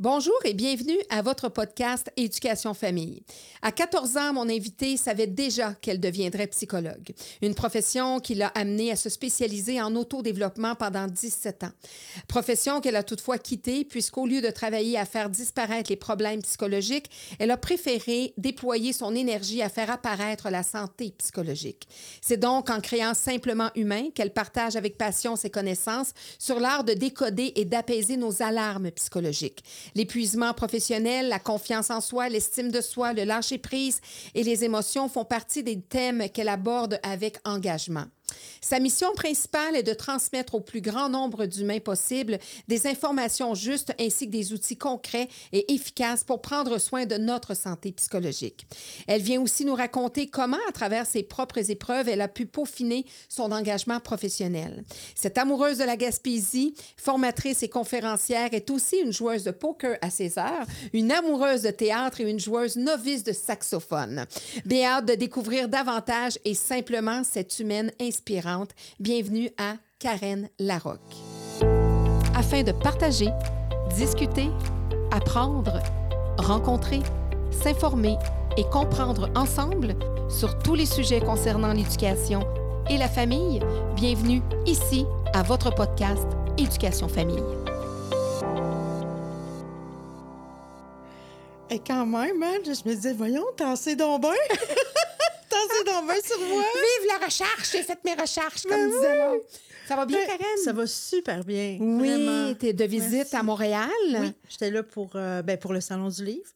Bonjour et bienvenue à votre podcast Éducation Famille. À 14 ans, mon invitée savait déjà qu'elle deviendrait psychologue, une profession qui l'a amenée à se spécialiser en autodéveloppement pendant 17 ans. Profession qu'elle a toutefois quittée puisqu'au lieu de travailler à faire disparaître les problèmes psychologiques, elle a préféré déployer son énergie à faire apparaître la santé psychologique. C'est donc en créant Simplement Humain qu'elle partage avec passion ses connaissances sur l'art de décoder et d'apaiser nos alarmes psychologiques. L'épuisement professionnel, la confiance en soi, l'estime de soi, le lâcher-prise et les émotions font partie des thèmes qu'elle aborde avec engagement. Sa mission principale est de transmettre au plus grand nombre d'humains possible des informations justes ainsi que des outils concrets et efficaces pour prendre soin de notre santé psychologique. Elle vient aussi nous raconter comment, à travers ses propres épreuves, elle a pu peaufiner son engagement professionnel. Cette amoureuse de la Gaspésie, formatrice et conférencière, est aussi une joueuse de poker à ses heures, une amoureuse de théâtre et une joueuse novice de saxophone. Hâte de découvrir davantage et simplement cette humaine inspirante Bienvenue à Karen Larocque. Afin de partager, discuter, apprendre, rencontrer, s'informer et comprendre ensemble sur tous les sujets concernant l'éducation et la famille, bienvenue ici à votre podcast Éducation Famille. Et quand même, hein, je me disais, voyons, t'en sais donc bien. c'est sur moi. Vive la recherche! J'ai fait mes recherches, comme ben disait l'autre. Ça va bien, ben, Karen? Ça va super bien. Oui, tu es de visite à Montréal? Oui, j'étais là pour, euh, ben, pour le Salon du Livre.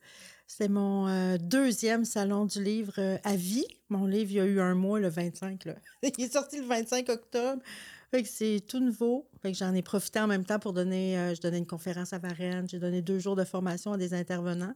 C'était mon euh, deuxième Salon du Livre euh, à vie. Mon livre, il y a eu un mois, le 25. Là. il est sorti le 25 octobre. c'est tout nouveau. Fait que j'en ai profité en même temps pour donner... je donnais une conférence à Varennes. J'ai donné deux jours de formation à des intervenants.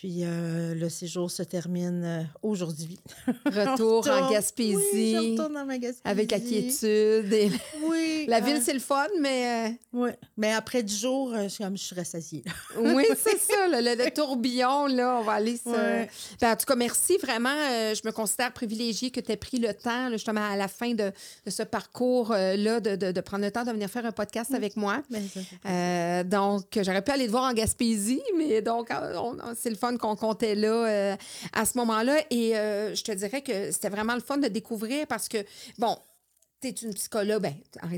Puis euh, le séjour se termine euh, aujourd'hui. Retour en Gaspésie. Oui, je retourne dans ma Gaspésie. Avec la quiétude. Oui. la ville, c'est le fun, mais. Euh, oui. Mais après du jours, je suis comme je suis rassasiée. oui, c'est ça. Le, tourbillon, là, on va aller se. Ben, en tout cas, merci vraiment. je me considère privilégiée que tu aies pris le temps, justement, à la fin de, ce parcours-là, de, de, prendre le temps de venir faire un podcast avec moi. Ben, donc, j'aurais pu aller te voir en Gaspésie, mais donc, c'est le qu'on comptait là euh, à ce moment-là. Et euh, je te dirais que c'était vraiment le fun de découvrir parce que, bon, tu es une psychologue, ben,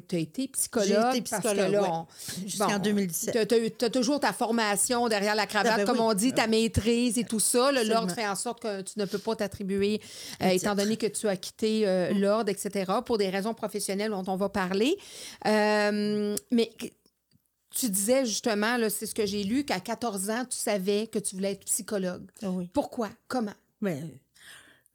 tu as été psychologue. J'ai été psychologue, jusqu'en 2017. Tu as, toujours ta formation derrière la cravate, ah, ben comme on dit, ta maîtrise et tout ça. L'ordre fait en sorte que tu ne peux pas t'attribuer, euh, étant donné que tu as quitté l'ordre, etc., pour des raisons professionnelles dont on va parler. mais tu disais justement, c'est ce que j'ai lu, qu'à 14 ans, tu savais que tu voulais être psychologue. Ah oui. Pourquoi? Comment? Ben,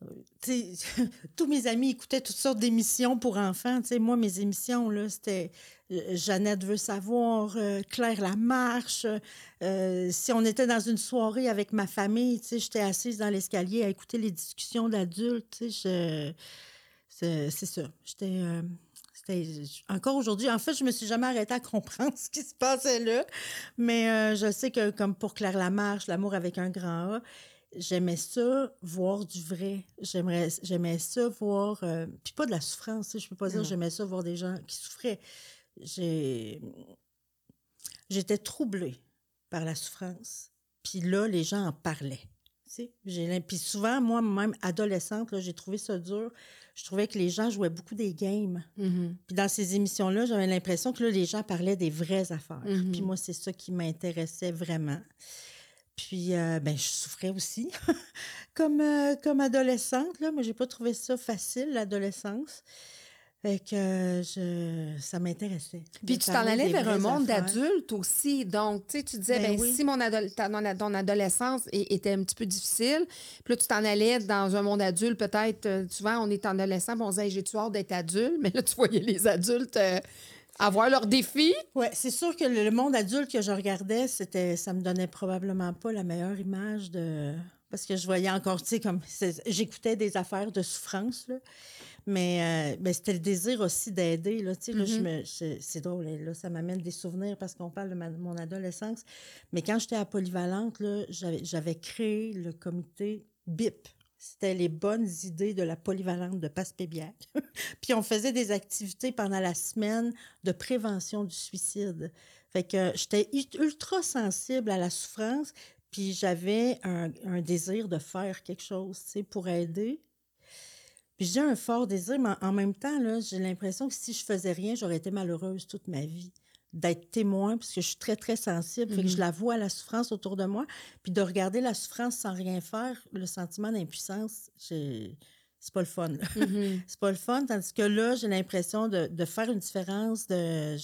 tous mes amis écoutaient toutes sortes d'émissions pour enfants. moi, mes émissions, là, c'était euh, Jeannette veut savoir, euh, Claire la marche. Euh, si on était dans une soirée avec ma famille, j'étais assise dans l'escalier à écouter les discussions d'adultes. C'est ça. J'étais encore aujourd'hui. En fait, je me suis jamais arrêtée à comprendre ce qui se passait là. Mais euh, je sais que, comme pour Claire Lamarche, L'amour avec un grand A, j'aimais ça, voir du vrai. J'aimerais, j'aimais ça, voir. Euh, puis pas de la souffrance, je peux pas dire j'aimais ça, voir des gens qui souffraient. J'ai... J'étais troublée par la souffrance. Puis là, les gens en parlaient. J'ai, puis souvent, moi, même adolescente, j'ai trouvé ça dur. Je trouvais que les gens jouaient beaucoup des games. Mm-hmm. Puis dans ces émissions-là, j'avais l'impression que là, les gens parlaient des vraies affaires. Mm-hmm. Puis moi, c'est ça qui m'intéressait vraiment. Puis, euh, ben, je souffrais aussi comme, euh, comme adolescente. Là. Moi, j'ai pas trouvé ça facile, l'adolescence. Fait que je, ça m'intéressait. Puis tu t'en allais vers un monde d'adulte aussi. Donc, tu sais, tu disais, ben, ben si mon ton adolescence était un petit peu difficile, puis là, tu t'en allais dans un monde adulte, peut-être, euh, souvent, on est en adolescent, on se disait, j'ai-tu hâte d'être adulte? Mais là, tu voyais les adultes euh, avoir leurs défis. Oui, c'est sûr que le monde adulte que je regardais, c'était, ça me donnait probablement pas la meilleure image de. Parce que je voyais encore, tu sais, comme. J'écoutais des affaires de souffrance, là. Mais, euh, ben, c'était le désir aussi d'aider. Là, mm-hmm. c'est drôle, là, ça m'amène des souvenirs parce qu'on parle de mon adolescence. Mais quand j'étais à Polyvalente, j'avais créé le comité BIP. C'était les bonnes idées de la polyvalente de Passepébiac. Puis on faisait des activités pendant la semaine de prévention du suicide. Fait que j'étais u- ultra sensible à la souffrance, puis j'avais un, un désir de faire quelque chose, tu sais, pour aider. Puis j'ai un fort désir, mais en même temps, là, j'ai l'impression que si je faisais rien, j'aurais été malheureuse toute ma vie. D'être témoin, parce que je suis très, très sensible, fait que je la vois, la souffrance autour de moi. Puis de regarder la souffrance sans rien faire, le sentiment d'impuissance, c'est pas le fun. là. Mhm. c'est pas le fun, tandis que là, j'ai l'impression de, de faire une différence. De...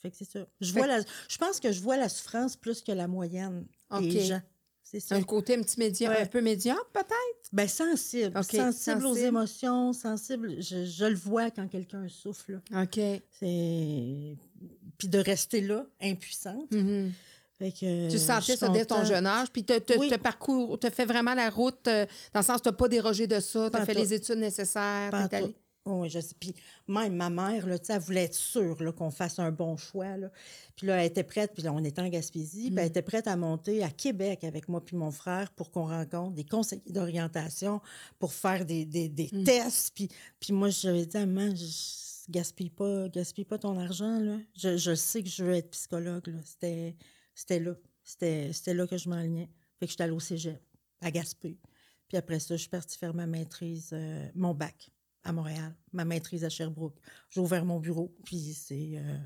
Fait que c'est ça. Je, vois la... je pense que je vois la souffrance plus que la moyenne des OK. gens. C'est ça. Un côté un petit médium, Ouais. un peu médiocre, peut-être? Ben, sensible. Sensible aux émotions, sensible. Je, je le vois quand quelqu'un souffle. là. OK. C'est... Puis de rester là, impuissante. Mhm. Fait que, Tu sentais ça dès ton jeune âge, puis tu as Oui. parcours, tu fait vraiment la route, euh, dans le sens, tu n'as pas dérogé de ça, tu as fait tout. les études nécessaires. T'es allé-. Oui, je sais. Puis même ma mère, là, elle voulait être sûre là, qu'on fasse un bon choix. Là. Puis là, elle était prête, puis là, on était en Gaspésie, puis elle était prête à monter à Québec avec moi puis mon frère pour qu'on rencontre des conseillers d'orientation pour faire des, des, des tests. Puis, puis moi, j'avais dit à maman, je, je- gaspille pas, gaspille pas ton argent. Là. Je, je sais que je veux être psychologue. là. C'était, c'était là. C'était, c'était là que je m'enlignais. Fait que j'étais allée au cégep, à Gaspé. Puis après ça, je suis partie faire ma maîtrise, euh, mon bac à Montréal, ma maîtrise à Sherbrooke. J'ai ouvert mon bureau, puis c'est... euh,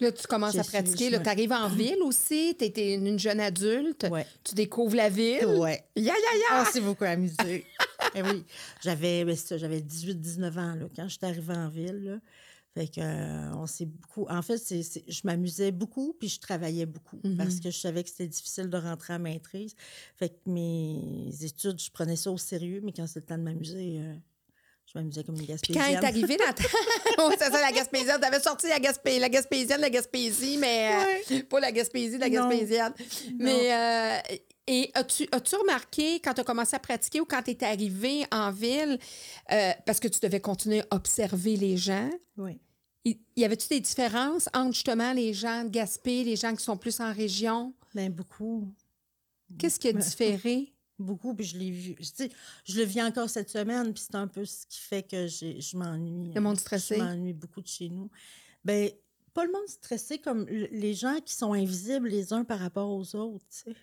Là, tu commences à pratiquer. tu arrives en ville aussi, tu étais une jeune adulte, ouais. tu découvres la ville. Ouais. Ya, ya, ya! Ah, c'est beaucoup amusé. Eh oui, j'avais ben, c'est ça, j'avais 18-19 ans là, quand j'étais arrivée en ville. là. Fait que euh, on s'est beaucoup. En fait, c'est, c'est- je m'amusais beaucoup puis je travaillais beaucoup Mhm. parce que je savais que c'était difficile de rentrer à maîtrise. Fait que mes études, je prenais ça au sérieux, mais quand c'était le temps de m'amuser, euh, je m'amusais comme une Puis gaspésienne. quand est arrivé dans ta... Ouais, c'est ça, la Gaspésienne. Tu avais sorti la, Gaspé... la Gaspésienne, la Gaspésie, mais euh, pas la Gaspésie, la Non. Gaspésienne. Mais, euh, et as-tu as remarqué, quand tu as commencé à pratiquer ou quand tu es arrivé en ville, euh, parce que tu devais continuer à observer les gens, Oui. y y avait-tu des différences entre justement les gens de Gaspé, les gens qui sont plus en région? Ben beaucoup. Qu'est-ce qui a différé? Beaucoup, puis je l'ai vu. Je, je le vis encore cette semaine, puis c'est un peu ce qui fait que j'ai- je m'ennuie. Le monde euh, stressé? Je m'ennuie beaucoup de chez nous. Ben, pas le monde stressé comme les gens qui sont invisibles les uns par rapport aux autres, tu sais.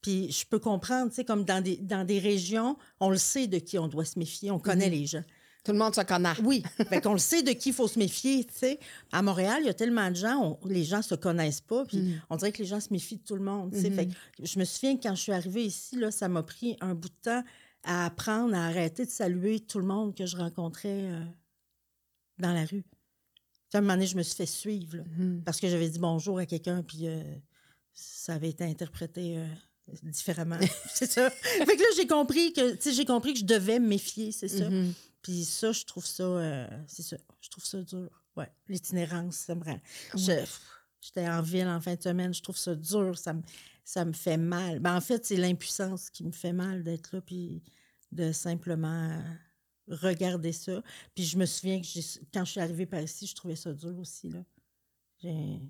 Puis je peux comprendre, tu sais, comme dans des, dans des régions, on le sait de qui on doit se méfier, on connaît les gens. Tout le monde se connaît. Oui, fait qu'on le sait de qui il faut se méfier, tu sais. À Montréal, il y a tellement de gens, on- les gens se connaissent pas, puis Mm. on dirait que les gens se méfient de tout le monde, tu sais. Mhm. Fait que je me souviens que quand je suis arrivée ici, là, ça m'a pris un bout de temps à apprendre à arrêter de saluer tout le monde que je rencontrais euh, dans la rue. Puis à un moment donné, je me suis fait suivre, là, Mhm. parce que j'avais dit bonjour à quelqu'un, puis euh, ça avait été interprété euh, différemment. c'est ça. Fait que là, j'ai compris que, j'ai compris que je devais me méfier, c'est ça. Mhm. Puis ça, je trouve ça, euh, c'est ça, je trouve ça dur. Ouais, l'itinérance, ça me rend. J'étais en ville en fin de semaine, je trouve ça dur, ça me, ça me fait mal. Ben, en fait, c'est l'impuissance qui me fait mal d'être là, puis de simplement regarder ça. Puis je me souviens que quand je suis arrivée par ici, je trouvais ça dur aussi, là. J'ai-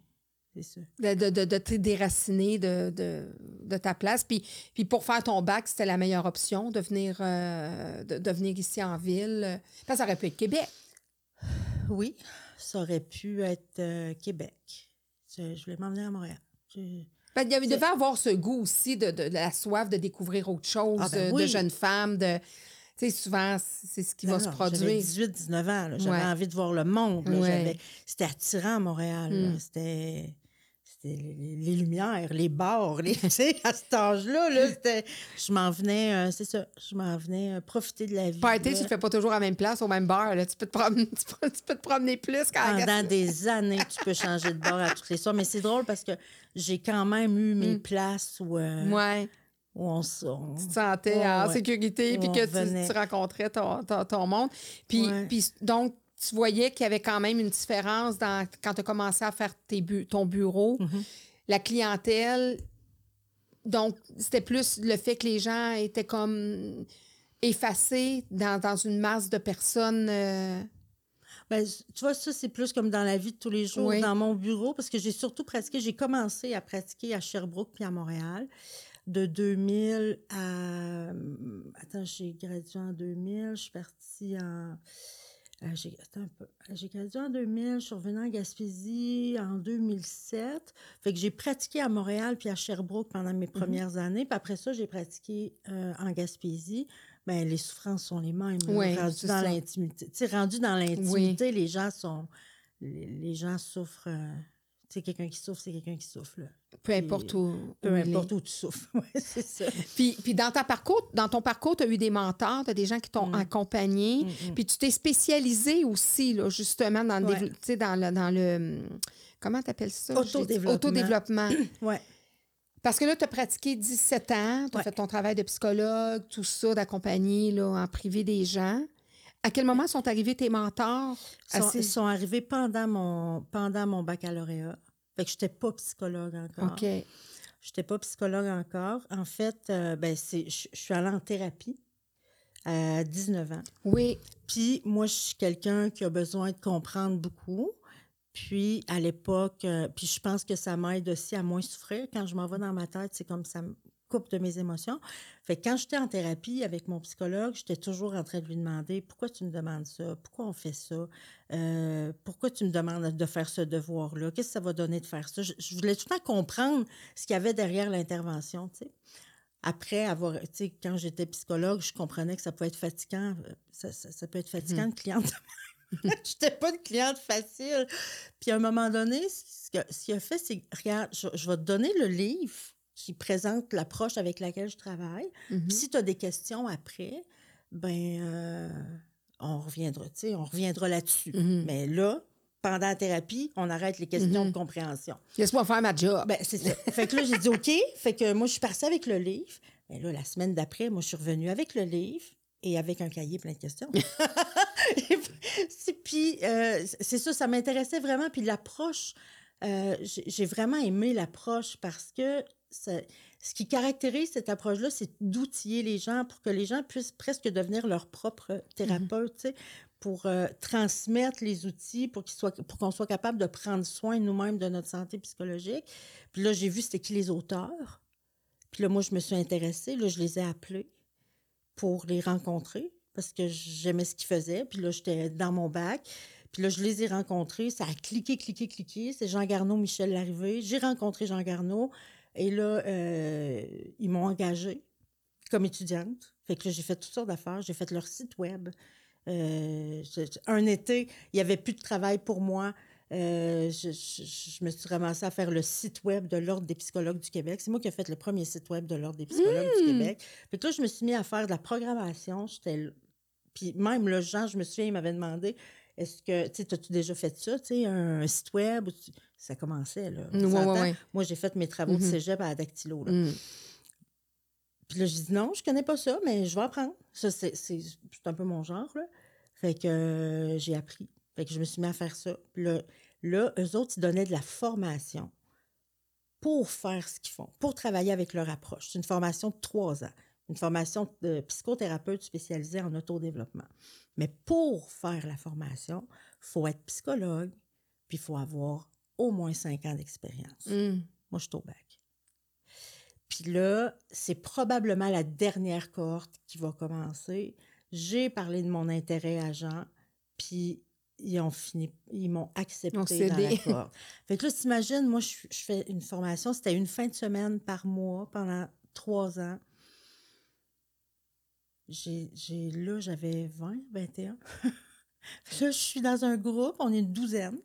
C'est ça. de, de, de, de te déraciner de, de, ta place. Puis, puis pour faire ton bac, c'était la meilleure option de venir, euh, de, venir ici en ville. Parce ça aurait pu être Québec. Oui, ça aurait pu être euh, Québec. Je, je voulais m'emmener à Montréal. Je- Ben, il y avait- devait avoir ce goût aussi de, la soif de découvrir autre chose, Ah, ben de- jeunes femmes. De, tu sais, souvent, c'est ce qui va Non, se non, J'avais produire. 18-19 ans. J'avais Ouais. envie de voir le monde. Ouais. C'était attirant à Montréal. Mm. C'était c'était les, les lumières, les bars. Les, tu sais, à cet âge-là, là, je m'en venais, euh, c'est ça, je m'en venais euh, profiter de la vie. Party, là. tu le fais pas toujours à la même place, au même bar. là. Tu, peux te promener, tu, peux, tu peux te promener plus la Pendant des années, tu peux changer de bar à toutes les soirs. Mais c'est drôle parce que j'ai quand même eu mes Mm. places où, euh, Ouais, où on, on- tu te sentais Ouais, en ouais. sécurité, puis que tu, tu rencontrais ton, ton, ton monde. Puis, puis donc, tu voyais qu'il y avait quand même une différence dans, quand tu as commencé à faire tes bu- ton bureau. Mhm. La clientèle, donc, c'était plus le fait que les gens étaient comme effacés dans, dans une masse de personnes. euh, Ben, tu vois, ça, c'est plus comme dans la vie de tous les jours, Oui. dans mon bureau, parce que j'ai surtout pratiqué, j'ai commencé à pratiquer à Sherbrooke puis à Montréal de 2000 à... Attends, j'ai gradué en 2000, je suis partie en... Euh, j'ai attends un peu. Euh, J'ai gradué en 2000, je suis revenue en Gaspésie en 2007. Fait que j'ai pratiqué à Montréal puis à Sherbrooke pendant mes premières années. Puis après ça, j'ai pratiqué euh, en Gaspésie. Ben, les souffrances sont les mêmes. Ouais, rendu dans l'intimité. Tu rendu dans l'intimité, les gens sont. Les, les gens souffrent. euh, sais, quelqu'un qui souffre, c'est quelqu'un qui souffre. Là. Peu importe où. Peu où importe où tu souffres. Ouais, c'est ça. Puis, puis dans, ta parcours, dans ton parcours, tu as eu des mentors, tu as des gens qui t'ont Mm. accompagné. Puis tu t'es spécialisé aussi, là, justement, dans le, Ouais. dans le, dans le. Comment tu appelles ça? Autodéveloppement. Autodéveloppement. Ouais. Parce que là, tu as pratiqué 17 ans, tu as Ouais. fait ton travail de psychologue, tout ça, d'accompagner là, en privé des gens. À quel moment sont arrivés tes mentors? Ils sont, Assez- sont arrivés pendant mon, pendant mon baccalauréat. Fait que je n'étais pas psychologue encore. OK. Je n'étais pas psychologue encore. En fait, euh, ben, c'est, je, je suis allée en thérapie à 19 ans. Oui. Puis moi, je suis quelqu'un qui a besoin de comprendre beaucoup. Puis à l'époque, euh, puis je pense que ça m'aide aussi à moins souffrir. Quand je m'en vais dans ma tête, c'est comme ça coupe de mes émotions. Fait que quand j'étais en thérapie avec mon psychologue, j'étais toujours en train de lui demander pourquoi tu me demandes ça, pourquoi on fait ça, Euh, pourquoi tu me demandes de faire ce devoir-là, qu'est-ce que ça va donner de faire ça. Je, je voulais tout le temps comprendre ce qu'il y avait derrière l'intervention, tu sais. Après avoir, tu sais, quand j'étais psychologue, je comprenais que ça peut être fatigant. euh, Ça, ça- ça peut être fatigant, une cliente. Je n'étais pas une cliente facile. Puis à un moment donné, ce qu'il a fait, c'est, regarde, je, je vais te donner le livre qui présente l'approche avec laquelle je travaille. Puis si tu as des questions après, ben euh, on reviendra, tu sais, on reviendra là-dessus. Mhm. Mais là, pendant la thérapie, on arrête les questions Mhm. de compréhension. Laisse-moi faire ma job. Ben, c'est ça. fait que là, j'ai dit OK. Fait que moi, je suis partie avec le livre. Mais là, la semaine d'après, moi, je suis revenue avec le livre et avec un cahier plein de questions. Puis, euh, c'est ça, ça m'intéressait vraiment. Puis l'approche, euh, j'ai vraiment aimé l'approche parce que ce qui caractérise cette approche-là, c'est d'outiller les gens pour que les gens puissent presque devenir leur propre thérapeute, tu sais, pour euh, transmettre les outils, pour qu'ils soient- pour qu'on soit capable de prendre soin nous-mêmes de notre santé psychologique. Puis là, j'ai vu c'était qui les auteurs. Puis là, moi, je me suis intéressée. Là, je les ai appelés pour les rencontrer parce que j'aimais ce qu'ils faisaient. Puis là, j'étais dans mon bac. Puis là, je les ai rencontrés. Ça a cliqué, cliqué, cliqué. C'est Jean Garneau, Michel Larrivée. J'ai rencontré Jean Garneau. Et là, euh, ils m'ont engagée comme étudiante. Fait que là, j'ai fait toutes sortes d'affaires. J'ai fait leur site web. Euh, un été, il n'y avait plus de travail pour moi. Euh, je, je- je me suis ramassée à faire le site web de l'Ordre des psychologues du Québec. C'est moi qui ai fait le premier site web de l'Ordre des psychologues du Québec. Fait que là, je me suis mis à faire de la programmation. J'étais Puis même le Jean, je me souviens, il m'avait demandé est-ce que, tu sais, as-tu déjà fait ça, tu sais, un, un site web? tu- Ça commençait, là. Moi, j'ai fait mes travaux de Mhm. cégep à la dactylo, là. Mm. Puis là, j'ai dit non, je connais pas ça, mais je vais apprendre. Ça, c'est un peu mon genre, là. Fait que euh, j'ai appris. Fait que je me suis mis à faire ça. Puis là, là, eux autres, ils donnaient de la formation pour faire ce qu'ils font, pour travailler avec leur approche. C'est une formation de trois ans. Une formation de psychothérapeute spécialisée en autodéveloppement. Mais pour faire la formation, il faut être psychologue, puis il faut avoir au moins cinq ans d'expérience. Mm. Moi, je suis au bac. Puis là, c'est probablement la dernière cohorte qui va commencer. J'ai parlé de mon intérêt à Jean, puis ils ont fini, ils m'ont accepté dans la cohorte. Fait que là, t'imagines, moi, je, je fais une formation, c'était une fin de semaine par mois pendant trois ans. J'ai, j'ai- là, j'avais 20, 21. là, je suis dans un groupe, on est une douzaine.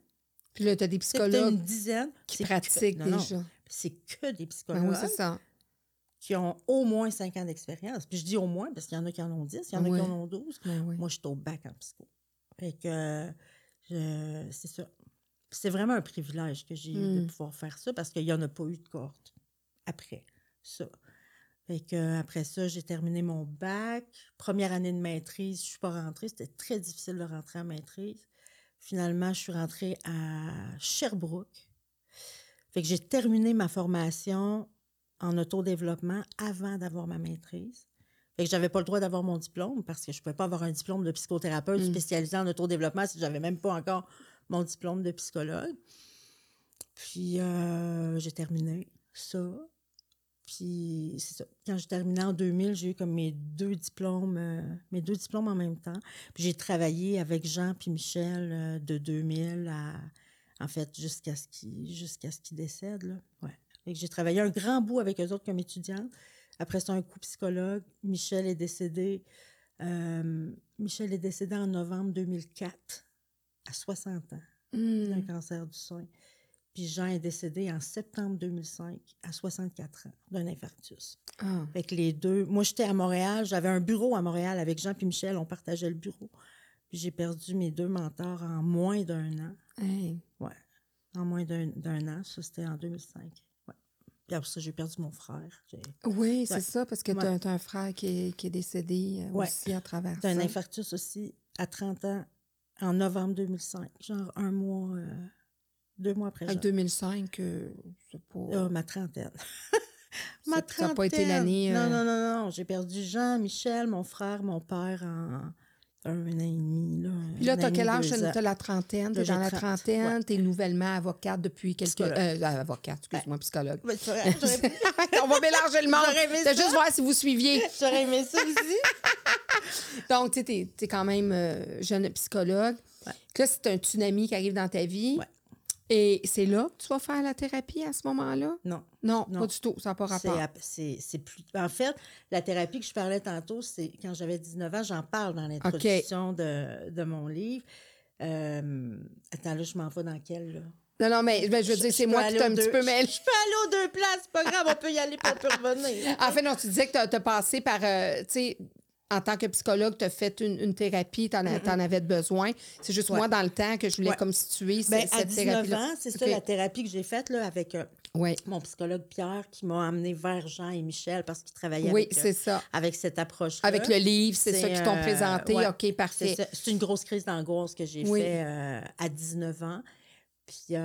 Puis là, tu as des psychologues une dizaine. qui C'est pratiquent non, déjà. c'est que des Ben psychologues oui, c'est ça. qui ont au moins 5 ans d'expérience. Puis je dis au moins parce qu'il y en a qui en ont 10, il y en a qui en ont 12. Ben oui. Moi, je suis au bac en psycho. Fait que je- c'est ça. C'est vraiment un privilège que j'ai eu de Mm. pouvoir faire ça parce qu'il n'y en a pas eu de cohorte après ça. Fait que, euh, après ça, j'ai terminé mon bac. Première année de maîtrise, je ne suis pas rentrée. C'était très difficile de rentrer en maîtrise. Finalement, je suis rentrée à Sherbrooke. Fait que j'ai terminé ma formation en autodéveloppement avant d'avoir ma maîtrise. Fait que j'avais pas le droit d'avoir mon diplôme parce que je pouvais pas avoir un diplôme de psychothérapeute Mm. spécialisé en autodéveloppement si j'avais même pas encore mon diplôme de psychologue. Puis euh, j'ai terminé ça. Puis c'est ça. Quand j'ai terminé en 2000, j'ai eu comme mes deux diplômes, euh, mes deux diplômes en même temps. Puis j'ai travaillé avec Jean puis Michel euh, de 2000 à, en fait, jusqu'à ce qu'ils jusqu'à ce qu'ils décèdent. Là. Ouais. J'ai travaillé un grand bout avec eux autres comme étudiante. Après ça, un coup psychologue. Michel est décédé. euh, Michel est décédé en novembre 2004, à 60 ans, d'un Hmm. cancer du sein. Puis Jean est décédé en septembre 2005, à 64 ans, d'un infarctus. Ah. Fait que les deux. Moi, j'étais à Montréal. J'avais un bureau à Montréal avec Jean puis Michel. On partageait le bureau. Puis j'ai perdu mes deux mentors en moins d'un an. Hey. Ouais. En moins d'un an. Ça, c'était en 2005. Ouais. Puis après ça, j'ai perdu mon frère. Oui, c'est Ouais. ça, parce que tu as, un frère qui est, qui est décédé euh, aussi à travers eu un ça. infarctus aussi à 30 ans, en novembre 2005. Genre un mois, euh, deux mois après. En Jean. 2005, euh, c'est pas... Ah, ma trentaine. Ça- ça a pas été l'année, Non, euh, non, non, non. J'ai perdu Jean, Michel, mon frère, mon père en un an et demi. Là, Puis là, un tu an as et quel âge? deux Tu ans. as la trentaine. Tu Là, es dans la 30, trentaine. ouais. Tu es nouvellement avocate depuis quelques... Psychologue. Euh, avocate, excuse-moi, psychologue. On va mélanger le monde. C'est juste voir si vous suiviez. j'aurais aimé ça aussi. Donc, tu sais, tu es, quand même euh, jeune psychologue. Ouais. Là, c'est un tsunami qui arrive dans ta vie. Ouais. Et c'est là que tu vas faire la thérapie à ce moment-là? Non. Non, Non. pas du tout. Ça n'a pas rapport. ap- c'est, plus. En fait, la thérapie que je parlais tantôt, c'est quand j'avais 19 ans, j'en parle dans l'introduction de, de mon livre. Euh, attends, là, je m'en vais dans quel, là? Non, non, mais ben, je veux dire, c'est moi qui t'ai un petit peu mêlé. Je peux aller aux deux places, c'est pas grave, on peut y aller, peut revenir. En fait, non, tu disais que tu as, passé par, euh, tu sais, en tant que psychologue, tu as fait une, une thérapie, tu en, avais besoin. C'est juste Ouais. moi, dans le temps, que je voulais Ouais. comme situer ce- Ben, à cette 19 thérapie-là. ans, c'est ça la thérapie que j'ai faite là, avec euh, Oui, mon psychologue Pierre qui m'a amené vers Jean et Michel parce qu'ils travaillaient oui avec, euh, c'est ça. avec cette approche-là. Avec le livre, c'est ça qu'ils t'ont euh, présenté. OK, parfait. C'est une grosse crise d'angoisse que j'ai Oui. fait euh, à 19 ans. Puis,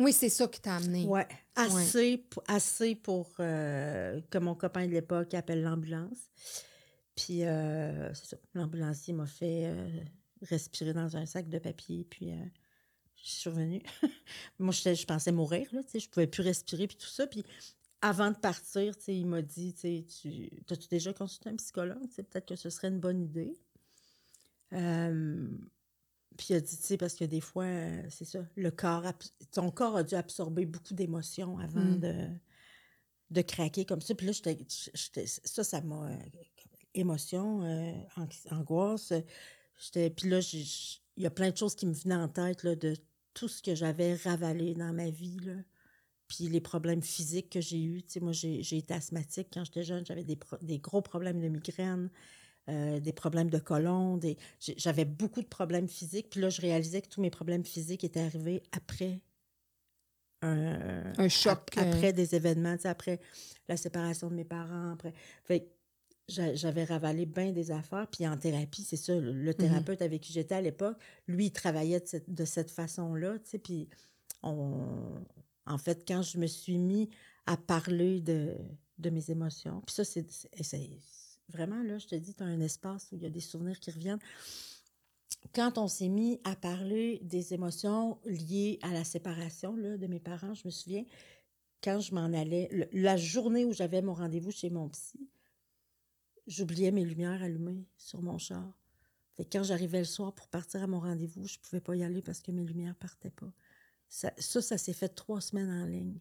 Oui, c'est ça qui t'a amené. ouais, assez, pour, assez pour que mon copain de l'époque appelle l'ambulance. Puis, euh, c'est ça. L'ambulancier m'a fait euh, respirer dans un sac de papier. Puis, euh, je suis revenue. Moi, je pensais mourir, là, tu sais, je pouvais plus respirer, puis tout ça. Puis, avant de partir, tu sais, il m'a dit, tu sais, tu as-tu déjà consulté un psychologue? Tu sais, Peut-être que ce serait une bonne idée. Puis il a dit, tu sais, parce que des fois, c'est ça, le corps, ton corps a dû absorber beaucoup d'émotions avant Mm. de, de craquer comme ça. Puis là, j'étais- ça, ça m'a... émotion, euh, angoisse. J'étais, puis là, il y a plein de choses qui me venaient en tête là, de tout ce que j'avais ravalé dans ma vie. Là. Puis les problèmes physiques que j'ai eus. Tu sais, moi, j'ai, été asthmatique quand j'étais jeune. J'avais des, gros problèmes de migraine, euh, des problèmes de colon. Des, j'avais beaucoup de problèmes physiques. Puis là, je réalisais que tous mes problèmes physiques étaient arrivés après un, Un choc, ap- euh. après des événements, tu sais, après la séparation de mes parents. Après. Fait j'avais ravalé bien des affaires. Puis en thérapie, c'est ça, le, le thérapeute avec qui j'étais à l'époque, lui, il travaillait de cette, façon-là, tu sais, puis on... En fait, quand je me suis mis à parler de, de mes émotions, puis ça, c'est vraiment, là, je te dis, tu as un espace où il y a des souvenirs qui reviennent. Quand on s'est mis à parler des émotions liées à la séparation là, de mes parents, je me souviens, quand je m'en allais, le- la journée où j'avais mon rendez-vous chez mon psy, j'oubliais mes lumières allumées sur mon char. Fait que quand j'arrivais le soir pour partir à mon rendez-vous, je pouvais pas y aller parce que mes lumières partaient pas. Ça, ça, ça s'est fait trois semaines en ligne.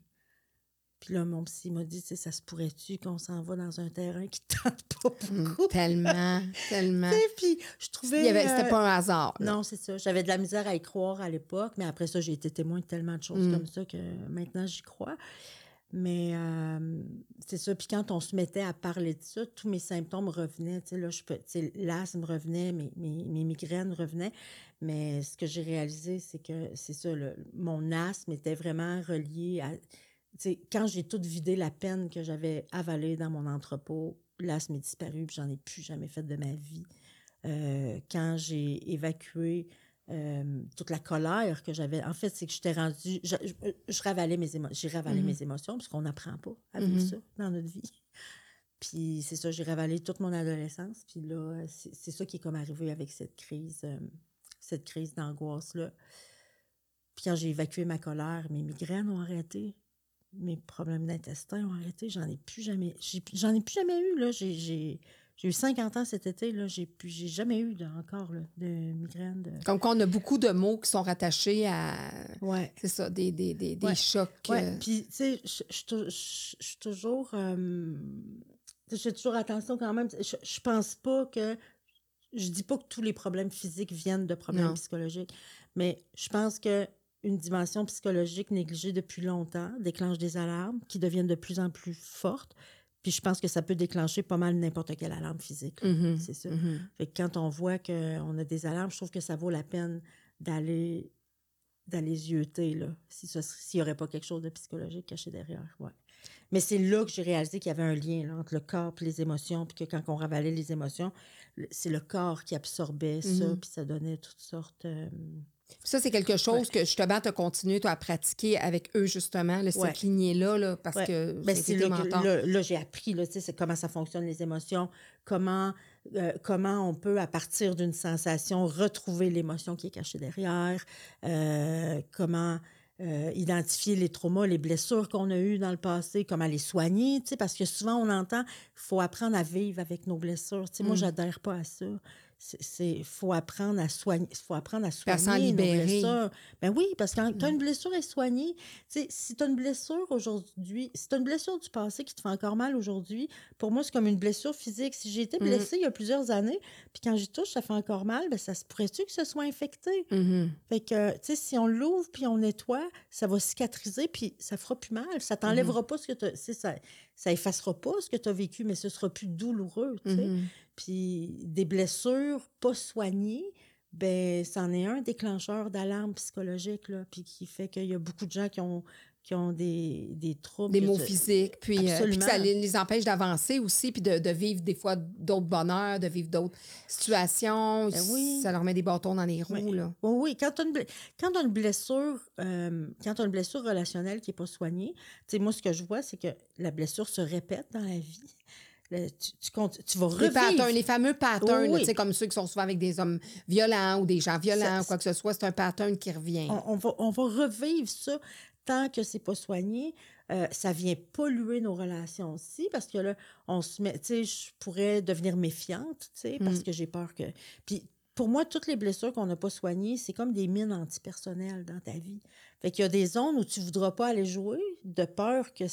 Puis là, mon psy m'a dit, ça se pourrait-tu qu'on s'en va dans un terrain qui te tente pas Hum, beaucoup? tellement, tellement. Puis je trouvais... C'était euh, pas un hasard. là. non, c'est ça. J'avais de la misère à y croire à l'époque, mais après ça, j'ai été témoin de tellement de choses Mm. comme ça que maintenant, j'y crois. Mais c'est ça. Puis quand on se mettait à parler de ça, tous mes symptômes revenaient. L'asthme revenait, mes, mes, migraines revenaient. Mais ce que j'ai réalisé, c'est que c'est ça, mon asthme était vraiment relié à. Quand j'ai tout vidé la peine que j'avais avalée dans mon entrepôt, l'asthme est disparu, puis j'en ai plus jamais fait de ma vie. Euh, quand j'ai évacué euh, toute la colère que j'avais. En fait, c'est que j'étais rendue. Je, je- je ravalais mes émotions. J'ai ravalé Mhm. mes émotions, parce qu'on n'apprend pas à vivre Mhm. ça dans notre vie. Puis c'est ça, j'ai ravalé toute mon adolescence. Puis là, c'est c'est ça qui est comme arrivé avec cette crise, euh, cette crise d'angoisse-là. Puis quand j'ai évacué ma colère, mes migraines ont arrêté. mes problèmes d'intestin ont arrêté. J'en ai plus jamais. J'en ai, plus jamais eu, là. J'ai eu 50 ans cet été, là. J'ai jamais eu encore de migraine. De... Comme quand on a beaucoup de mots qui sont rattachés à. Ouais. C'est ça, des, des, des, des chocs. Ouais. Euh. Puis, tu sais, je suis toujours. Euh, je fais toujours attention quand même. Je, je pense pas que. Je dis pas que tous les problèmes physiques viennent de problèmes psychologiques, mais je pense que une dimension psychologique négligée depuis longtemps déclenche des alarmes qui deviennent de plus en plus fortes. Puis je pense que ça peut déclencher pas mal n'importe quelle alarme physique. Mm-hmm. C'est ça. Mm-hmm. Fait que quand on voit qu'on a des alarmes, je trouve que ça vaut la peine d'aller d'aller zioter, là, s'il n'y aurait pas quelque chose de psychologique caché derrière. Ouais. Mais c'est là que j'ai réalisé qu'il y avait un lien entre le corps et les émotions, puis que quand on ravalait les émotions, c'est le corps qui absorbait ça, Mm-hmm. puis ça donnait toutes sortes... euh, ça, c'est quelque chose que justement, tu as continué toi, à pratiquer avec eux, justement, là, Ouais. cette lignée-là, là, parce Ouais. que Ben, c'est là, là, là, j'ai appris là, tu sais, c'est comment ça fonctionne les émotions, comment, euh, comment on peut, à partir d'une sensation, retrouver l'émotion qui est cachée derrière, euh, comment euh, identifier les traumas, les blessures qu'on a eues dans le passé, comment les soigner, tu sais, parce que souvent on entend il faut apprendre à vivre avec nos blessures. Tu sais, Moi, Mm. j'adhère pas à ça. Il faut apprendre à soigner, faut apprendre à à soigner nos blessures. Ben oui, parce que quand une blessure est soignée, tu sais, si tu as une blessure aujourd'hui, si tu as une blessure du passé qui te fait encore mal aujourd'hui, pour moi, c'est comme une blessure physique. Si j'ai été Mhm. blessée il y a plusieurs années, puis quand j'y touche, ça fait encore mal, ben ça se pourrait-tu que ce soit infecté? Mhm. Fait que, tu sais, si on l'ouvre puis on nettoie, ça va cicatriser puis ça fera plus mal. Ça t'enlèvera pas ce que tu as. Ça, ça effacera pas ce que tu as vécu, mais ce sera plus douloureux, tu sais. Puis des blessures pas soignées, ben c'en est un déclencheur d'alarme psychologique, là, puis qui fait qu'il y a beaucoup de gens qui ont, qui ont des, des troubles. Des ça- physiques, puis, euh, puis ça les, les empêche d'avancer aussi, puis de, de vivre des fois d'autres bonheurs, de vivre d'autres situations. Ben oui. Ça leur met des bâtons dans les roues. Oui. Là. Oui, oui. Quand tu as quand t'as une blessure, euh, quand t'as une blessure relationnelle qui n'est pas soignée, moi, ce que je vois, c'est que la blessure se répète dans la vie. Le- tu, tu, comptes- tu vas Les revivre. patterns, les fameux patterns, Oui, tu sais, comme ceux qui sont souvent avec des hommes violents ou des gens violents Ça- ou quoi que ce soit, c'est un pattern qui revient. on, on va, on va revivre ça tant que c'est pas soigné. Euh, ça vient polluer nos relations aussi parce que là, on se met, tu sais, je pourrais devenir méfiante, tu sais, parce Mm. que j'ai peur que. Puis pour moi, toutes les blessures qu'on n'a pas soignées, c'est comme des mines antipersonnelles dans ta vie. Fait qu'il y a des zones où tu voudras pas aller jouer de peur que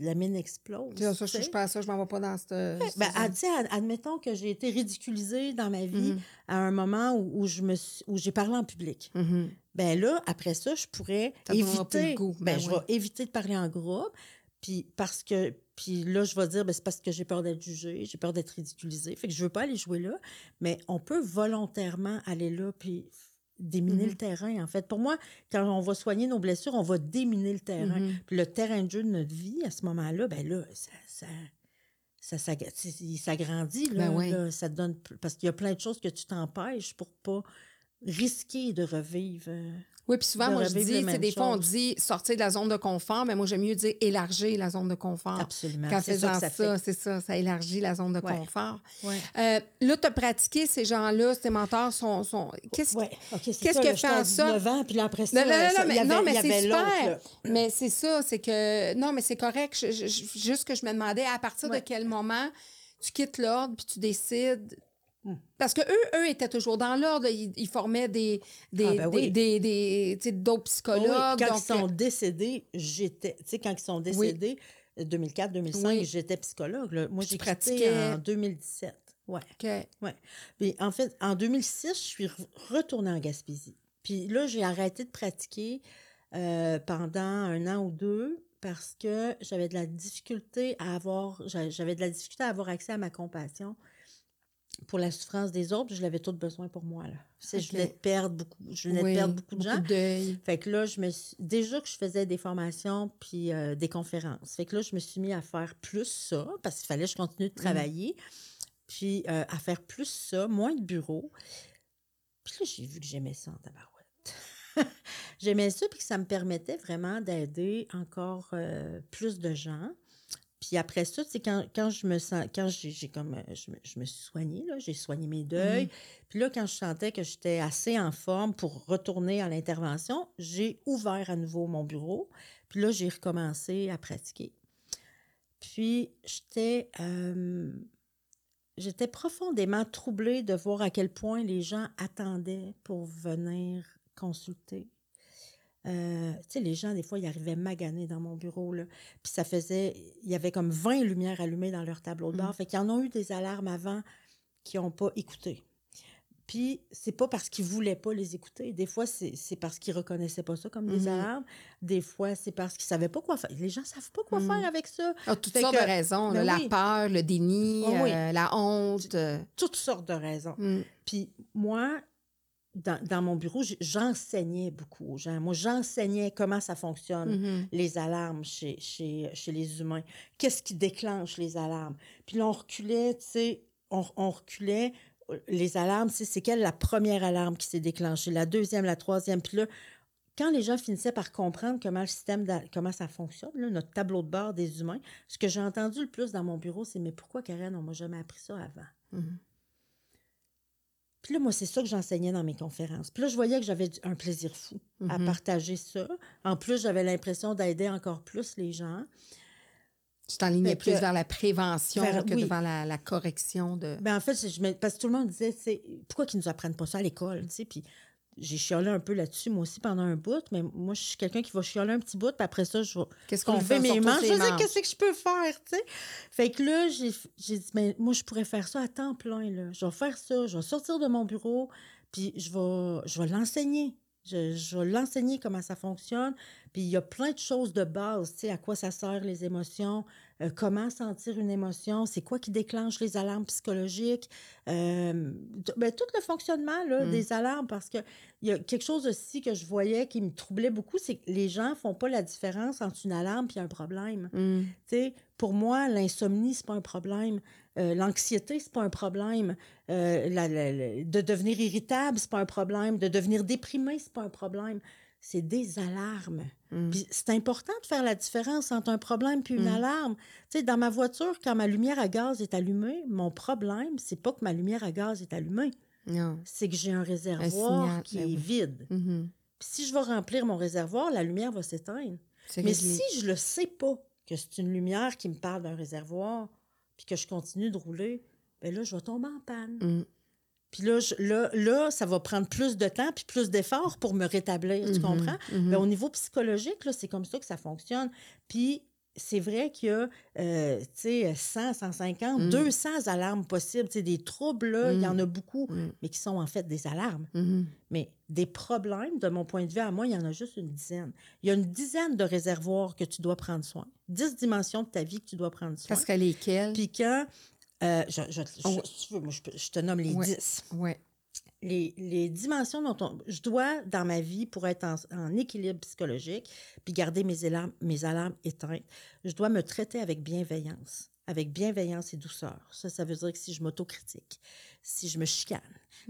la mine explose. Ça, je, pense ça, je m'en vais pas dans cette. cette Ben, ad- admettons que j'ai été ridiculisée dans ma vie Mhm. à un moment où, où je me suis- où j'ai parlé en public. Mhm. Ben là, après ça, je pourrais éviter. goût. Ben, Ben je oui. vais éviter de parler en groupe. Puis parce que. Puis là, je vais dire, ben, c'est parce que j'ai peur d'être jugée, j'ai peur d'être ridiculisée. Fait que je veux pas aller jouer là. Mais on peut volontairement aller là puis déminer Mhm. le terrain, en fait. Pour moi, quand on va soigner nos blessures, on va déminer le terrain. Mhm. Puis le terrain de jeu de notre vie, à ce moment-là, ben là, ça... ça ça, sais, il s'agrandit, là, Ben oui. là, ça te donne... Parce qu'il y a plein de choses que tu t'empêches pour pas risquer de revivre. Oui, puis souvent, moi, je dis, mêmes des fois, on dit sortir de la zone de confort, mais moi, j'aime mieux dire élargir la zone de confort. Absolument. Qu'en C'est ça faisant ça ça, c'est ça, ça élargit la zone de Ouais. confort. Ouais. Euh, là, tu as pratiqué ces gens-là, ces mentors sont. sont... Qu'est-ce Ouais. OK, c'est Qu'est-ce ça, que fait en 19 ans, puis là, après ça, Non, non, non, ça, non, mais, avait, non, mais c'est super. Mais c'est ça, c'est que. Non, mais c'est correct. Je- je- je- juste que je me demandais à partir de quel moment tu quittes l'ordre puis tu décides. Hmm. Parce que eux, eux étaient toujours dans l'ordre. Ils, ils formaient des, des, Ah, ben oui. des, des- Oui, psychologues. quand donc, ils sont décédés, j'étais... Tu sais, quand ils sont décédés, 2004-2005, Oui. j'étais psychologue. là. Moi, j'ai pratiquais. en 2017. Ouais. OK. Puis en fait, en 2006, je suis re- retournée en Gaspésie. Puis là, j'ai arrêté de pratiquer euh, pendant un an ou deux parce que j'avais de la difficulté à avoir j'a- j'avais de la difficulté à avoir accès à ma compassion pour la souffrance des autres, puis je l'avais tout besoin pour moi là. Je venais de perdre beaucoup, je venais Oui, de perdre beaucoup de gens. Fait que là, je me suis... déjà que je faisais des formations puis euh, des conférences. Fait que là, je me suis mis à faire plus ça parce qu'il fallait que je continue de travailler. Puis euh, à faire plus ça, moins de bureau. Puis là, j'ai vu que j'aimais ça en tabarouette. j'aimais ça puis que ça me permettait vraiment d'aider encore euh, plus de gens. Puis après ça, c'est quand, quand je me sens, quand j'ai comme, euh, je me, je me suis soignée, là, j'ai soigné mes deuils. Puis là, quand je sentais que j'étais assez en forme pour retourner à l'intervention, j'ai ouvert à nouveau mon bureau. Puis là, j'ai recommencé à pratiquer. Puis, j'étais, euh, j'étais profondément troublée de voir à quel point les gens attendaient pour venir consulter. Euh, tu sais, les gens, des fois, ils arrivaient maganés dans mon bureau, là. Puis ça faisait... Il y avait comme 20 lumières allumées dans leur tableau de bord. Mm. Fait qu'ils en ont eu des alarmes avant qui n'ont pas écouté. Puis c'est pas parce qu'ils voulaient pas les écouter. Des fois, c'est parce qu'ils reconnaissaient pas ça comme des Mhm. alarmes. Des fois, c'est parce qu'ils savaient pas quoi faire. Les gens savent pas quoi Mhm. faire avec ça. Ah, toutes Fait sortes que- de raisons. là, Ben la peur, le déni, Oh oui. euh, la honte. euh, Toutes sortes de raisons. mm. Puis moi, dans, dans mon bureau, j'enseignais beaucoup aux gens. Moi, j'enseignais comment ça fonctionne. Mhm. les alarmes chez, chez, chez les humains. Qu'est-ce qui déclenche les alarmes? Puis là, on reculait, tu sais, on, on reculait. euh, Les alarmes, tu sais, c'est quelle la première alarme qui s'est déclenchée? La deuxième, la troisième. Puis là, quand les gens finissaient par comprendre comment le système, comment ça fonctionne, là, notre tableau de bord des humains, ce que j'ai entendu le plus dans mon bureau, c'est Mais pourquoi, Karen, on m'a jamais appris ça avant? Mhm. Puis là, moi, c'est ça que j'enseignais dans mes conférences. Puis là, je voyais que j'avais un plaisir fou à Mhm. partager ça. En plus, j'avais l'impression d'aider encore plus les gens. Tu t'enlignais plus vers la prévention vers- que oui. devant la, la correction de. Ben en fait, je parce que tout le monde disait, c'est pourquoi qu'ils nous apprennent pas ça à l'école, tu sais, puis j'ai chiolé un peu là-dessus, moi aussi, pendant un bout, mais moi, je suis quelqu'un qui va chioler un petit bout, puis après ça, je vais Qu'est-ce qu'on fait? mes manches, je sais qu'est-ce que je peux faire, tu sais? Fait que là, j'ai j'ai dit, ben, moi, je pourrais faire ça à temps plein, là. Je vais faire ça, je vais sortir de mon bureau, puis je vais, je vais l'enseigner. Je, je vais l'enseigner comment ça fonctionne. Puis il y a plein de choses de base, tu sais, à quoi ça sert les émotions, euh, comment sentir une émotion, c'est quoi qui déclenche les alarmes psychologiques, euh, ben, tout le fonctionnement là, Mm. des alarmes, parce que il y a quelque chose aussi que je voyais qui me troublait beaucoup, c'est que les gens font pas la différence entre une alarme et un problème. Mm. Tu sais, pour moi, l'insomnie, c'est pas un problème. Euh, L'anxiété, c'est pas un problème. Euh, la- la- la- de devenir irritable, c'est pas un problème. De devenir déprimé, c'est pas un problème. C'est des alarmes. Mm. Puis c'est important de faire la différence entre un problème puis une Mm. alarme. Tu sais, dans ma voiture, quand ma lumière à gaz est allumée, mon problème, c'est pas que ma lumière à gaz est allumée, Non. c'est que j'ai un réservoir signal, qui ben est oui. vide. Puis si je vais remplir mon réservoir, la lumière va s'éteindre. Mais si je le sais pas que c'est une lumière qui me parle d'un réservoir, puis que je continue de rouler, ben là, je vais tomber en panne. Mm. Puis là, je- là, là, ça va prendre plus de temps puis plus d'efforts pour me rétablir, tu Mhm. comprends? Mhm. Ben, au niveau psychologique, c'est comme ça que ça fonctionne. Puis c'est vrai qu'il y a, euh, tu sais, 100, 150, Mm. 200 alarmes possibles. Tu sais, des troubles, là, il y Mm. en a beaucoup, Mm. mais qui sont en fait des alarmes. Mhm. Mais des problèmes, de mon point de vue, à moi, il y en a juste une dizaine. Il y a une dizaine de réservoirs que tu dois prendre soin. Dix dimensions de ta vie que tu dois prendre soin. Parce que lesquels? Puis quand... euh, je, je- Oh. si tu veux, moi, je, te nomme les Ouais. dix. Ouais. Les, les dimensions dont on- je dois, dans ma vie, pour être en, en équilibre psychologique, puis garder mes alarmes, mes alarmes éteintes, je dois me traiter avec bienveillance. Avec bienveillance et douceur. Ça, ça veut dire que si je m'autocritique, si je me chicane,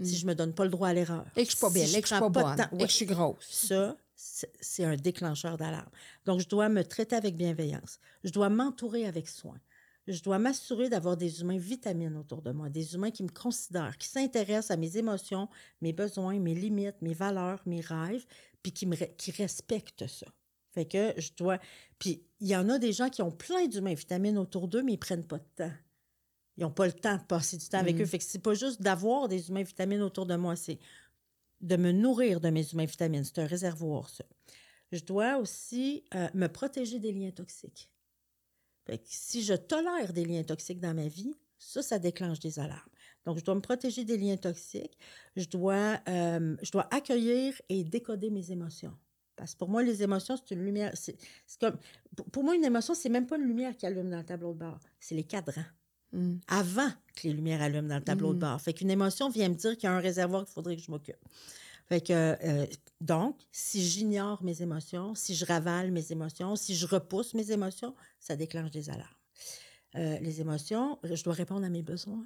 si je me donne pas le droit à l'erreur, Et que je suis pas belle, et que je suis pas bonne, et que je suis grosse. ça, c'est un déclencheur d'alarme. Donc, je dois me traiter avec bienveillance. Je dois m'entourer avec soin. Je dois m'assurer d'avoir des humains vitamines autour de moi, des humains qui me considèrent, qui s'intéressent à mes émotions, mes besoins, mes limites, mes valeurs, mes rêves, puis qui, me, qui respectent ça. Fait que je dois... Puis, il y en a des gens qui ont plein d'humains vitamines autour d'eux, mais ils prennent pas de temps. Ils n'ont pas le temps de passer du temps avec Mm. eux. Fait que c'est pas juste d'avoir des humains vitamines autour de moi, c'est de me nourrir de mes humains vitamines. C'est un réservoir, ça. Je dois aussi euh, me protéger des liens toxiques. Fait que si je tolère des liens toxiques dans ma vie, ça, ça déclenche des alarmes. Donc, je dois me protéger des liens toxiques. Je dois, euh, je dois accueillir et décoder mes émotions. Parce que pour moi, les émotions, c'est une lumière. Comme, pour- moi, une émotion, c'est même pas une lumière qui allume dans le tableau de bord. C'est les cadrans Mm. avant que les lumières allument dans le tableau de Mhm. bord. Fait qu'une émotion vient me dire qu'il y a un réservoir qu'il faudrait que je m'occupe. Fait que, euh, donc, si j'ignore mes émotions, si je ravale mes émotions, si je repousse mes émotions, ça déclenche des alarmes. Euh, les émotions, je dois répondre à mes besoins.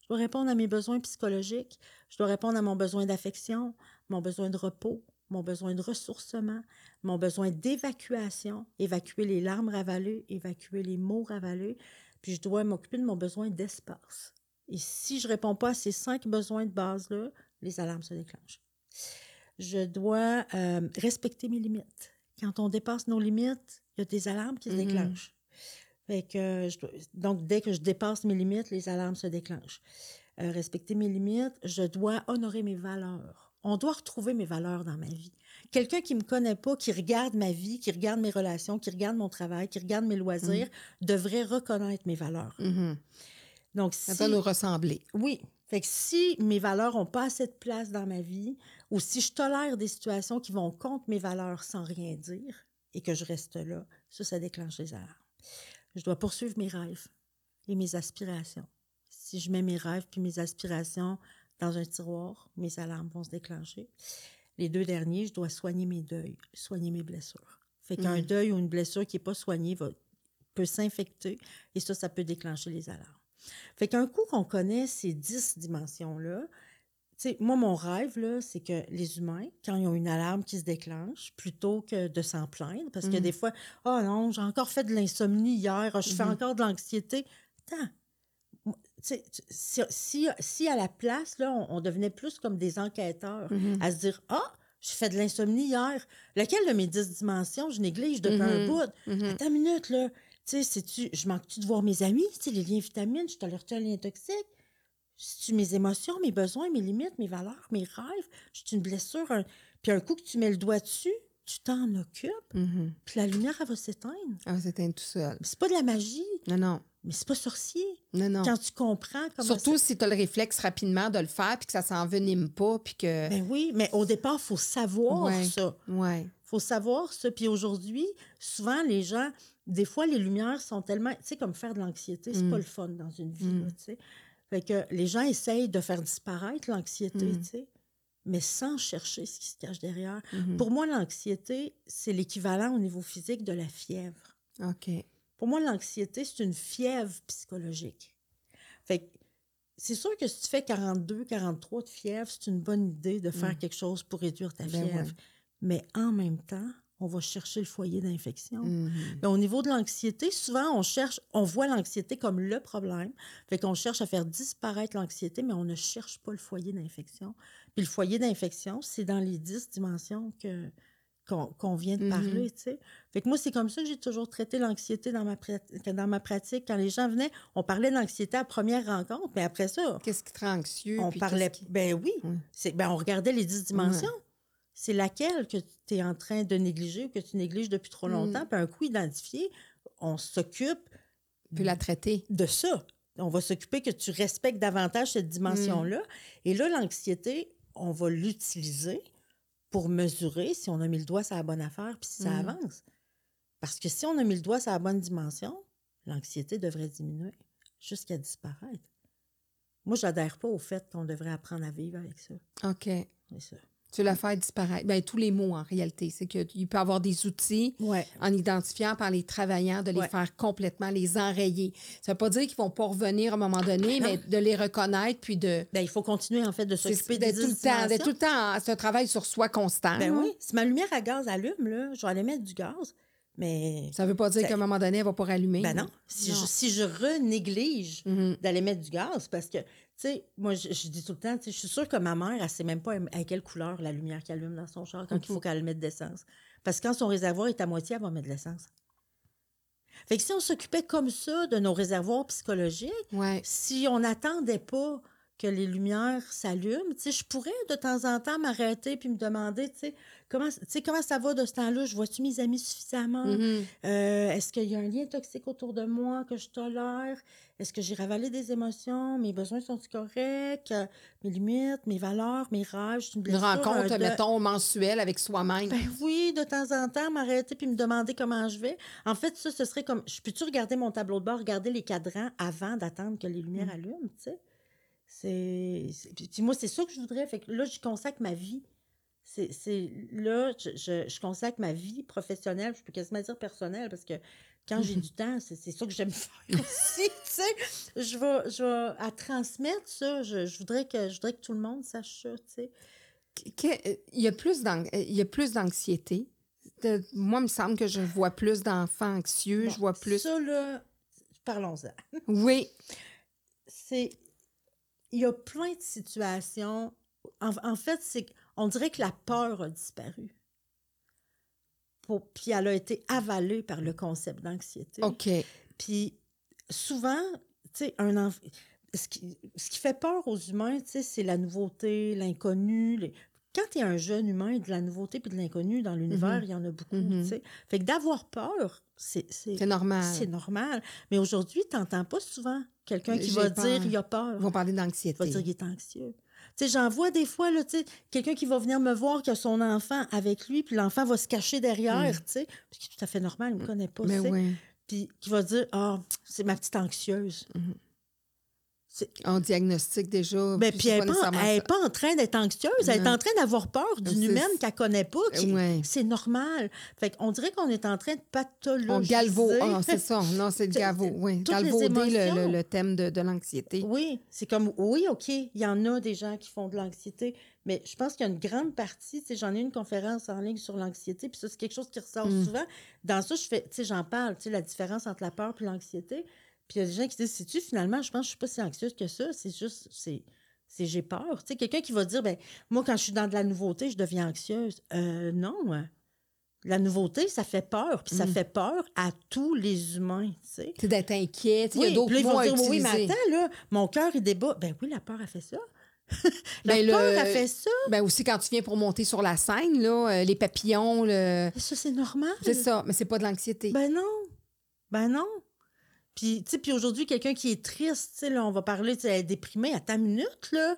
Je dois répondre à mes besoins psychologiques. Je dois répondre à mon besoin d'affection, mon besoin de repos, mon besoin de ressourcement, mon besoin d'évacuation, évacuer les larmes ravalées, évacuer les mots ravalés. Puis je dois m'occuper de mon besoin d'espace. Et si je réponds pas à ces cinq besoins de base-là, les alarmes se déclenchent. Je dois euh, respecter mes limites. quand on dépasse nos limites, il y a des alarmes qui se Mhm. déclenchent. Fait que, euh, je dois- donc, dès que je dépasse mes limites, les alarmes se déclenchent. Euh, respecter mes limites, je dois honorer mes valeurs. On doit retrouver mes valeurs dans ma vie. Quelqu'un qui me connaît pas, qui regarde ma vie, qui regarde mes relations, qui regarde mon travail, qui regarde mes loisirs, devrait reconnaître mes valeurs. Mhm. Donc, Ça doit nous ressembler. Oui. Fait que si mes valeurs n'ont pas assez de place dans ma vie, ou si je tolère des situations qui vont contre mes valeurs sans rien dire, et que je reste là, ça, ça déclenche les alarmes. Je dois poursuivre mes rêves et mes aspirations. Si je mets mes rêves puis mes aspirations dans un tiroir, mes alarmes vont se déclencher. Les deux derniers, je dois soigner mes deuils, soigner mes blessures. Fait qu'un Mhm. deuil ou une blessure qui n'est pas soignée va, peut s'infecter et ça, ça peut déclencher les alarmes. Fait qu'un coup qu'on connaît ces dix dimensions-là, moi, mon rêve, c'est que les humains, quand ils ont une alarme qui se déclenche, plutôt que de s'en plaindre, parce que des fois, « Oh non, j'ai encore fait de l'insomnie hier, je fais Mhm. encore de l'anxiété. » Attends, si, si, si à la place, là, on, on devenait plus comme des enquêteurs, Mhm. à se dire, « Ah, j'ai fait de l'insomnie hier. Lequel de mes dix dimensions je néglige depuis un bout? Attends une minute, là. Tu sais, c'est-tu- je manque-tu de voir mes amis? Tu sais, les liens vitamines, je tolère-tu un lien toxique? C'est-tu mes émotions, mes besoins, mes limites, mes valeurs, mes rêves? J'ai une blessure? un- Puis un coup que tu mets le doigt dessus, tu t'en occupes, Mhm. puis la lumière, elle va s'éteindre. Ah, c'était tout seul. C'est pas de la magie, Non, non. Mais c'est pas sorcier. Non, non. Quand tu comprends comment Surtout ça- si tu as le réflexe rapidement de le faire puis que ça s'envenime pas puis que. Ben oui, mais au départ, il faut savoir Ouais. ça. ouais. faut savoir ça. Puis aujourd'hui, souvent, les gens, des fois, les lumières sont tellement. Tu sais, comme faire de l'anxiété, c'est Mm. pas le fun dans une vie. Mm. tu sais. Fait que les gens essayent de faire disparaître l'anxiété, Mm. tu sais, mais sans chercher ce qui se cache derrière. Mhm. Pour moi, l'anxiété, c'est l'équivalent au niveau physique de la fièvre. OK. Pour moi, l'anxiété, c'est une fièvre psychologique. Fait c'est sûr que si tu fais 42, 43 de fièvre, c'est une bonne idée de faire Mm. quelque chose pour réduire ta Ben fièvre. Mais en même temps, on va chercher le foyer d'infection. Mhm. Mais au niveau de l'anxiété, souvent, on cherche, on voit l'anxiété comme le problème. Fait qu'on cherche à faire disparaître l'anxiété, mais on ne cherche pas le foyer d'infection. Puis le foyer d'infection, c'est dans les dix dimensions que, qu'on, vient de Mhm. parler, tu sais. Fait que moi, c'est comme ça que j'ai toujours traité l'anxiété dans ma, prat- dans ma pratique. Quand les gens venaient, on parlait d'anxiété à première rencontre, mais après ça, Qu'est-ce qui te rend anxieux? on parlait. qui- Ben oui. C'est, ben on regardait les dix dimensions. C'est laquelle que tu es en train de négliger ou que tu négliges depuis trop Mm. longtemps? Puis un coup identifié, on s'occupe Puis la traiter. de ça. On va s'occuper que tu respectes davantage cette dimension-là. Mm. Et là, l'anxiété, on va l'utiliser pour mesurer si on a mis le doigt sur la bonne affaire puis si ça Mm. avance. Parce que si on a mis le doigt sur la bonne dimension, l'anxiété devrait diminuer jusqu'à disparaître. Moi, je n'adhère pas au fait qu'on devrait apprendre à vivre avec ça. OK. C'est ça. Tu la faire disparaître. Ben, tous les mots, en réalité. C'est qu'il peut y avoir des outils Ouais. en identifiant par les travailleurs, de les Ouais. faire complètement, les enrayer. Ça ne veut pas dire qu'ils vont pas revenir à un moment donné, mais de les reconnaître puis de. Ben, il faut continuer, en fait, de s'occuper des tout le temps, dimensions. tout le temps. un travail sur soi constant. Ben oui. Si ma lumière à gaz allume, là, je vais aller mettre du gaz. Mais Ça ne veut pas dire Ça- qu'à un moment donné, elle va pas rallumer. Ben non. Si, Non. Je, si je renéglige Mhm. d'aller mettre du gaz, parce que, sais, moi, je, je dis tout le temps, je suis sûre que ma mère, elle sait même pas à quelle couleur la lumière qui allume dans son char quand il faut qu'elle mette de l'essence. Parce que quand son réservoir est à moitié, elle va mettre de l'essence. Fait que si on s'occupait comme ça de nos réservoirs psychologiques, Ouais. si on n'attendait pas que les lumières s'allument, tu sais, je pourrais de temps en temps m'arrêter puis me demander, tu sais, comment, tu sais, comment ça va de ce temps-là? Je vois-tu mes amis suffisamment? Mhm. Euh, Est-ce qu'il y a un lien toxique autour de moi que je tolère? Est-ce que j'ai ravalé des émotions? Mes besoins sont-ils corrects? Euh, Mes limites, mes valeurs, mes rêves? j'ai Une, rencontre, deuil. mettons, mensuelle avec soi-même. Ben oui, de temps en temps, m'arrêter puis me demander comment je vais. En fait, ça, ce serait comme, je peux-tu regarder mon tableau de bord, regarder les cadrans avant d'attendre que les lumières Mm. allument, tu sais? C'est, puis- moi, c'est ça que je voudrais. Fait que là, je consacre ma vie. C'est, là, je, je, je consacre ma vie professionnelle, je peux quasiment dire personnelle, parce que quand j'ai du temps, c'est, ça que j'aime faire aussi, tu sais. Je vais, je vais à transmettre ça. Je, je voudrais que, je voudrais que tout le monde sache ça, tu sais. Euh, il y a plus d'an- euh, il y a plus d'anxiété. Moi, il me semble que je vois plus d'enfants anxieux, je vois plus. Ça, là, parlons-en. Oui, c'est il y a plein de situations. En, en fait, c'est on dirait que la peur a disparu. pour- puis elle a été avalée par le concept d'anxiété. OK. Puis souvent, tu sais, un enfant. Ce qui, ce qui fait peur aux humains, tu sais, c'est la nouveauté, l'inconnu. les- Quand tu es un jeune humain, de la nouveauté puis de l'inconnu dans l'univers, Mhm. il y en a beaucoup, Mhm. tu sais. Fait que d'avoir peur, c'est c'est- C'est normal. c'est normal. Mais aujourd'hui, tu n'entends pas souvent quelqu'un qui va peur. dire il a peur. Ils vont parler Il va d'anxiété. dire qu'il est anxieux. Tu sais, j'en vois des fois, là, tu sais, quelqu'un qui va venir me voir qui a son enfant avec lui, puis l'enfant va se cacher derrière, tu sais, ce qui est tout à fait normal, il ne me connaît pas, Mais tu sais. oui. Puis qui va dire, ah, c'est ma petite anxieuse. On diagnostique déjà. Ben, puis elle n'est pas, en train d'être anxieuse, elle est en train d'avoir peur d'une humaine qu'elle connaît pas. Ouais. C'est normal. Fait qu'on dirait qu'on est en train de pathologiser. On galvo. Ah, c'est ça. Non, c'est le galvo. Oui. Galvauder le, le- le thème de, de l'anxiété. Oui, c'est comme, oui, OK, il y en a des gens qui font de l'anxiété, mais je pense qu'il y a une grande partie, j'en ai une conférence en ligne sur l'anxiété, puis ça, c'est quelque chose qui ressort Mm. souvent. Dans ça, je fais, j'en parle, la différence entre la peur et l'anxiété. Puis il y a des gens qui disent, sais-tu, finalement, je pense que je suis pas si anxieuse que ça, c'est juste, c'est, c'est j'ai peur. Tu sais, quelqu'un qui va dire, ben moi, quand je suis dans de la nouveauté, je deviens anxieuse. Euh, non. La nouveauté, ça fait peur, puis ça Mm. fait peur à tous les humains, tu sais. C'est d'être inquiet. Tu Il y a d'autres là, ils vont mots à dire, oui, mais attends, là, mon cœur, il débat. Ben oui, la peur a fait ça. la Ben, peur le- a fait ça. Ben aussi, quand tu viens pour monter sur la scène, là, euh, les papillons, le... Ça, c'est normal. c'est ça. Mais c'est pas de l'anxiété. Ben non. Ben non. Puis, puis aujourd'hui, quelqu'un qui est triste, là, on va parler, tu est déprimée. À ta minute, là.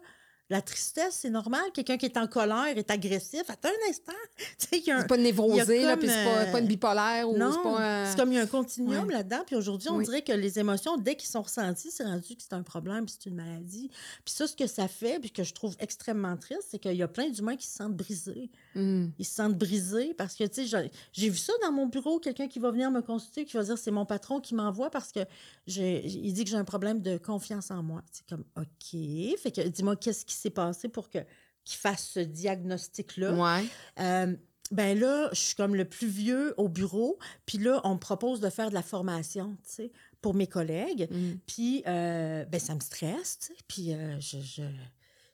La tristesse, c'est normal. Quelqu'un qui est en colère est agressif. Attends un instant. Tu sais, il y a un- c'est pas névrosé, c'est pas, euh, pas une bipolaire ou Non, c'est un... comme il y a un continuum Ouais. là-dedans. Puis aujourd'hui, on Oui. dirait que les émotions, dès qu'ils sont ressentis, c'est rendu que c'est un problème, puis c'est une maladie. Puis ça, ce que ça fait, puis que je trouve extrêmement triste, c'est qu'il y a plein d'humains qui se sentent brisés. Hmm. Ils se sentent brisés parce que, tu sais, j'ai- j'ai vu ça dans mon bureau, quelqu'un qui va venir me consulter, qui va dire c'est mon patron qui m'envoie parce que j'ai- il dit que j'ai un problème de confiance en moi. C'est comme, OK. Fait que dis-moi, qu'est-ce qui s'est passé pour que qu'il fasse ce diagnostic-là? Ouais. Euh, ben là, je suis comme le plus vieux au bureau, puis là, on me propose de faire de la formation, tu sais, pour mes collègues. Hmm. Puis, euh, ben, ça me stresse, tu sais, puis euh, je, je-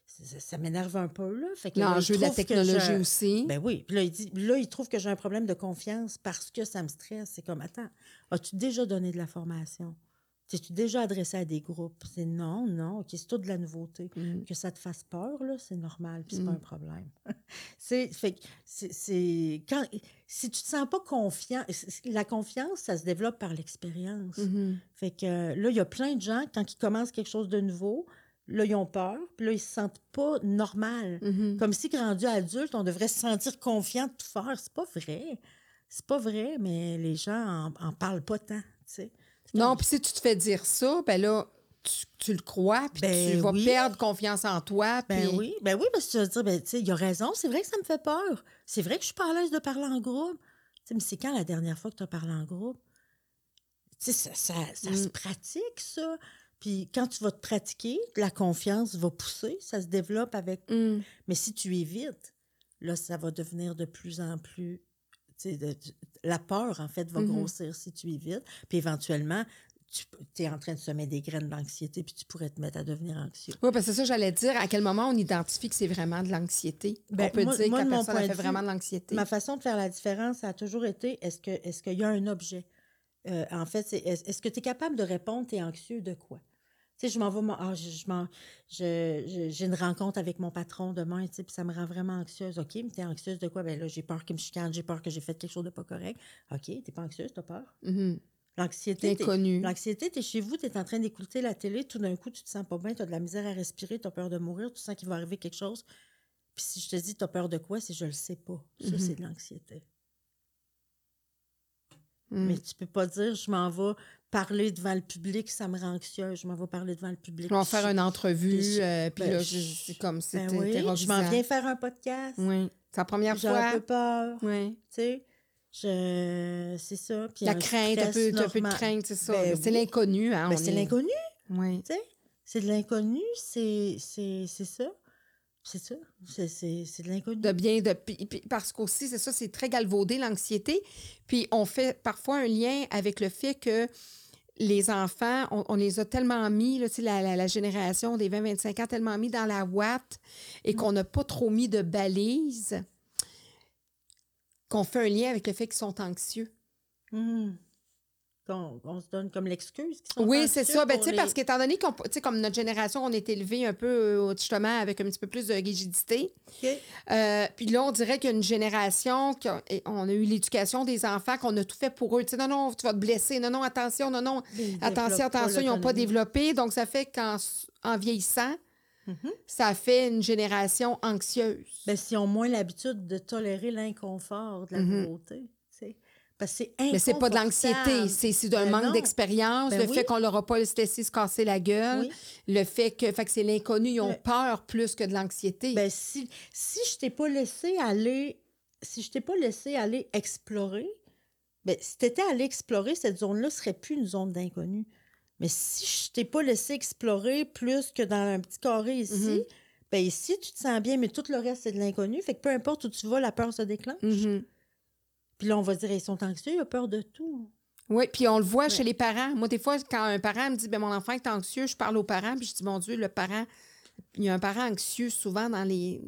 ça, ça m'énerve un peu, là. Fait que L'enjeu de la technologie aussi. Ben oui. Puis là, il, dit, là, il trouve que j'ai un problème de confiance parce que ça me stresse. C'est comme, attends, as-tu déjà donné de la formation? T'es-tu déjà adressé à des groupes? C'est non, non. OK, c'est tout de la nouveauté. Hmm. Que ça te fasse peur, là, c'est normal, puis c'est Mm. pas un problème. c'est, fait c'est, quand, si tu te sens pas confiant, la confiance, ça se développe par l'expérience. Mhm. Fait que là, il y a plein de gens, quand ils commencent quelque chose de nouveau, là, ils ont peur, puis là, ils se sentent pas normal. Mhm. Comme si, rendu adulte, on devrait se sentir confiant de tout faire. C'est pas vrai. C'est pas vrai, mais les gens en, en parlent pas tant, tu sais. Non, puis si tu te fais dire ça, ben là, tu, tu le crois, puis Ben tu vas oui. perdre confiance en toi. Ben oui, ben oui, parce que tu vas te dire, ben, tu sais, il a raison, c'est vrai que ça me fait peur. C'est vrai que je suis pas à l'aise de parler en groupe. Tu sais, mais c'est quand la dernière fois que tu as parlé en groupe? Tu sais, ça, ça, ça se Mm. pratique, ça. Puis quand tu vas te pratiquer, la confiance va pousser, ça se développe avec... Hmm. Mais si tu évites, là, ça va devenir de plus en plus... de- la peur, en fait, va Mhm. grossir si tu évites. Puis éventuellement, tu es en train de semer des graines d'anxiété, puis tu pourrais te mettre à devenir anxieux. Oui, parce que c'est ça, j'allais dire, à quel moment on identifie que c'est vraiment de l'anxiété? Ben, on peut moi- dire moi, que la personne a fait de vraiment de l'anxiété. Ma façon de faire la différence, ça a toujours été est-ce que est-ce qu'il y a un objet? Euh, en fait, est- est-ce que tu es capable de répondre, tu es anxieux de quoi? Sais, je m'en vais, ah, je, je j'ai une rencontre avec mon patron demain, tu sais, puis ça me rend vraiment anxieuse. OK, mais tu es anxieuse de quoi? Ben là, j'ai peur qu'il me chicane, j'ai peur que j'ai fait quelque chose de pas correct. OK, t'es pas anxieuse, t'as peur? Mhm. L'anxiété, t'es-. L'anxiété, tu es chez vous, tu es en train d'écouter la télé, tout d'un coup, tu te sens pas bien, tu as de la misère à respirer, tu as peur de mourir, tu sens qu'il va arriver quelque chose. Puis si je te dis, tu as peur de quoi, c'est je le sais pas. Ça, Mhm. c'est de l'anxiété. Mm. Mais tu peux pas dire, je m'en vais parler devant le public, ça me rend anxieuse, je m'en vais parler devant le public. On va faire une entrevue, puis euh, puis ben, là, je- je- c'est comme Ben c'était oui, je m'en viens faire un podcast. Oui, c'est la première J'ai un peu fois. peur, Oui. tu sais. Je... C'est ça. Puis La crainte, un peu, un peu de crainte, c'est ça. Ben c'est oui. l'inconnu. Hein, c'est est- l'inconnu. Oui. Tu sais, c'est de l'inconnu, c'est c'est- c'est ça. C'est ça. C'est- de l'inconnu. de bien de puis- puis parce qu'aussi c'est ça c'est très galvaudé l'anxiété puis on fait parfois un lien avec le fait que les enfants on, on les a tellement mis là, la, la, la génération des 20-25 ans tellement mis dans la ouate et qu'on n'a pas trop mis de balises qu'on fait un lien avec le fait qu'ils sont anxieux. Mhm. Qu'on on se donne comme l'excuse. Oui, c'est ça. Ben, les- parce qu'étant donné qu'on, comme notre génération, on est élevé un peu, euh, justement, avec un petit peu plus de rigidité. Euh, puis là, on dirait qu'il y a une génération, et on a eu l'éducation des enfants, qu'on a tout fait pour eux. Non, non, tu vas te blesser. Non, non, attention, non, non. Ils Attention, attention, ils n'ont pas développé. Donc, ça fait qu'en en vieillissant, Mhm. ça fait une génération anxieuse. Ben, s'ils ont moins l'habitude de tolérer l'inconfort de la nouveauté. tu sais. Parce que c'est Mais c'est pas de l'anxiété, c'est c'est d'un Ben manque d'expérience, Ben le oui. fait qu'on leur a pas laissé se casser la gueule, Oui. le fait que, fait que c'est l'inconnu, ils ont peur plus que de l'anxiété. Ben, si, si je t'ai pas laissé aller, si je t'ai pas laissé aller explorer, ben, si tu étais allé explorer, cette zone-là serait plus une zone d'inconnu. Mais si je t'ai pas laissé explorer plus que dans un petit carré ici, Mhm. ben ici, tu te sens bien, mais tout le reste, c'est de l'inconnu. Fait que peu importe où tu vas, la peur se déclenche. Mhm. Puis là, on va dire, ils sont anxieux, ils ont peur de tout. Oui, puis on le voit Ouais. chez les parents. Moi, des fois, quand un parent me dit ben, mon enfant est anxieux, je parle aux parents, puis je dis mon Dieu, le parent. Il y a un parent anxieux souvent dans les,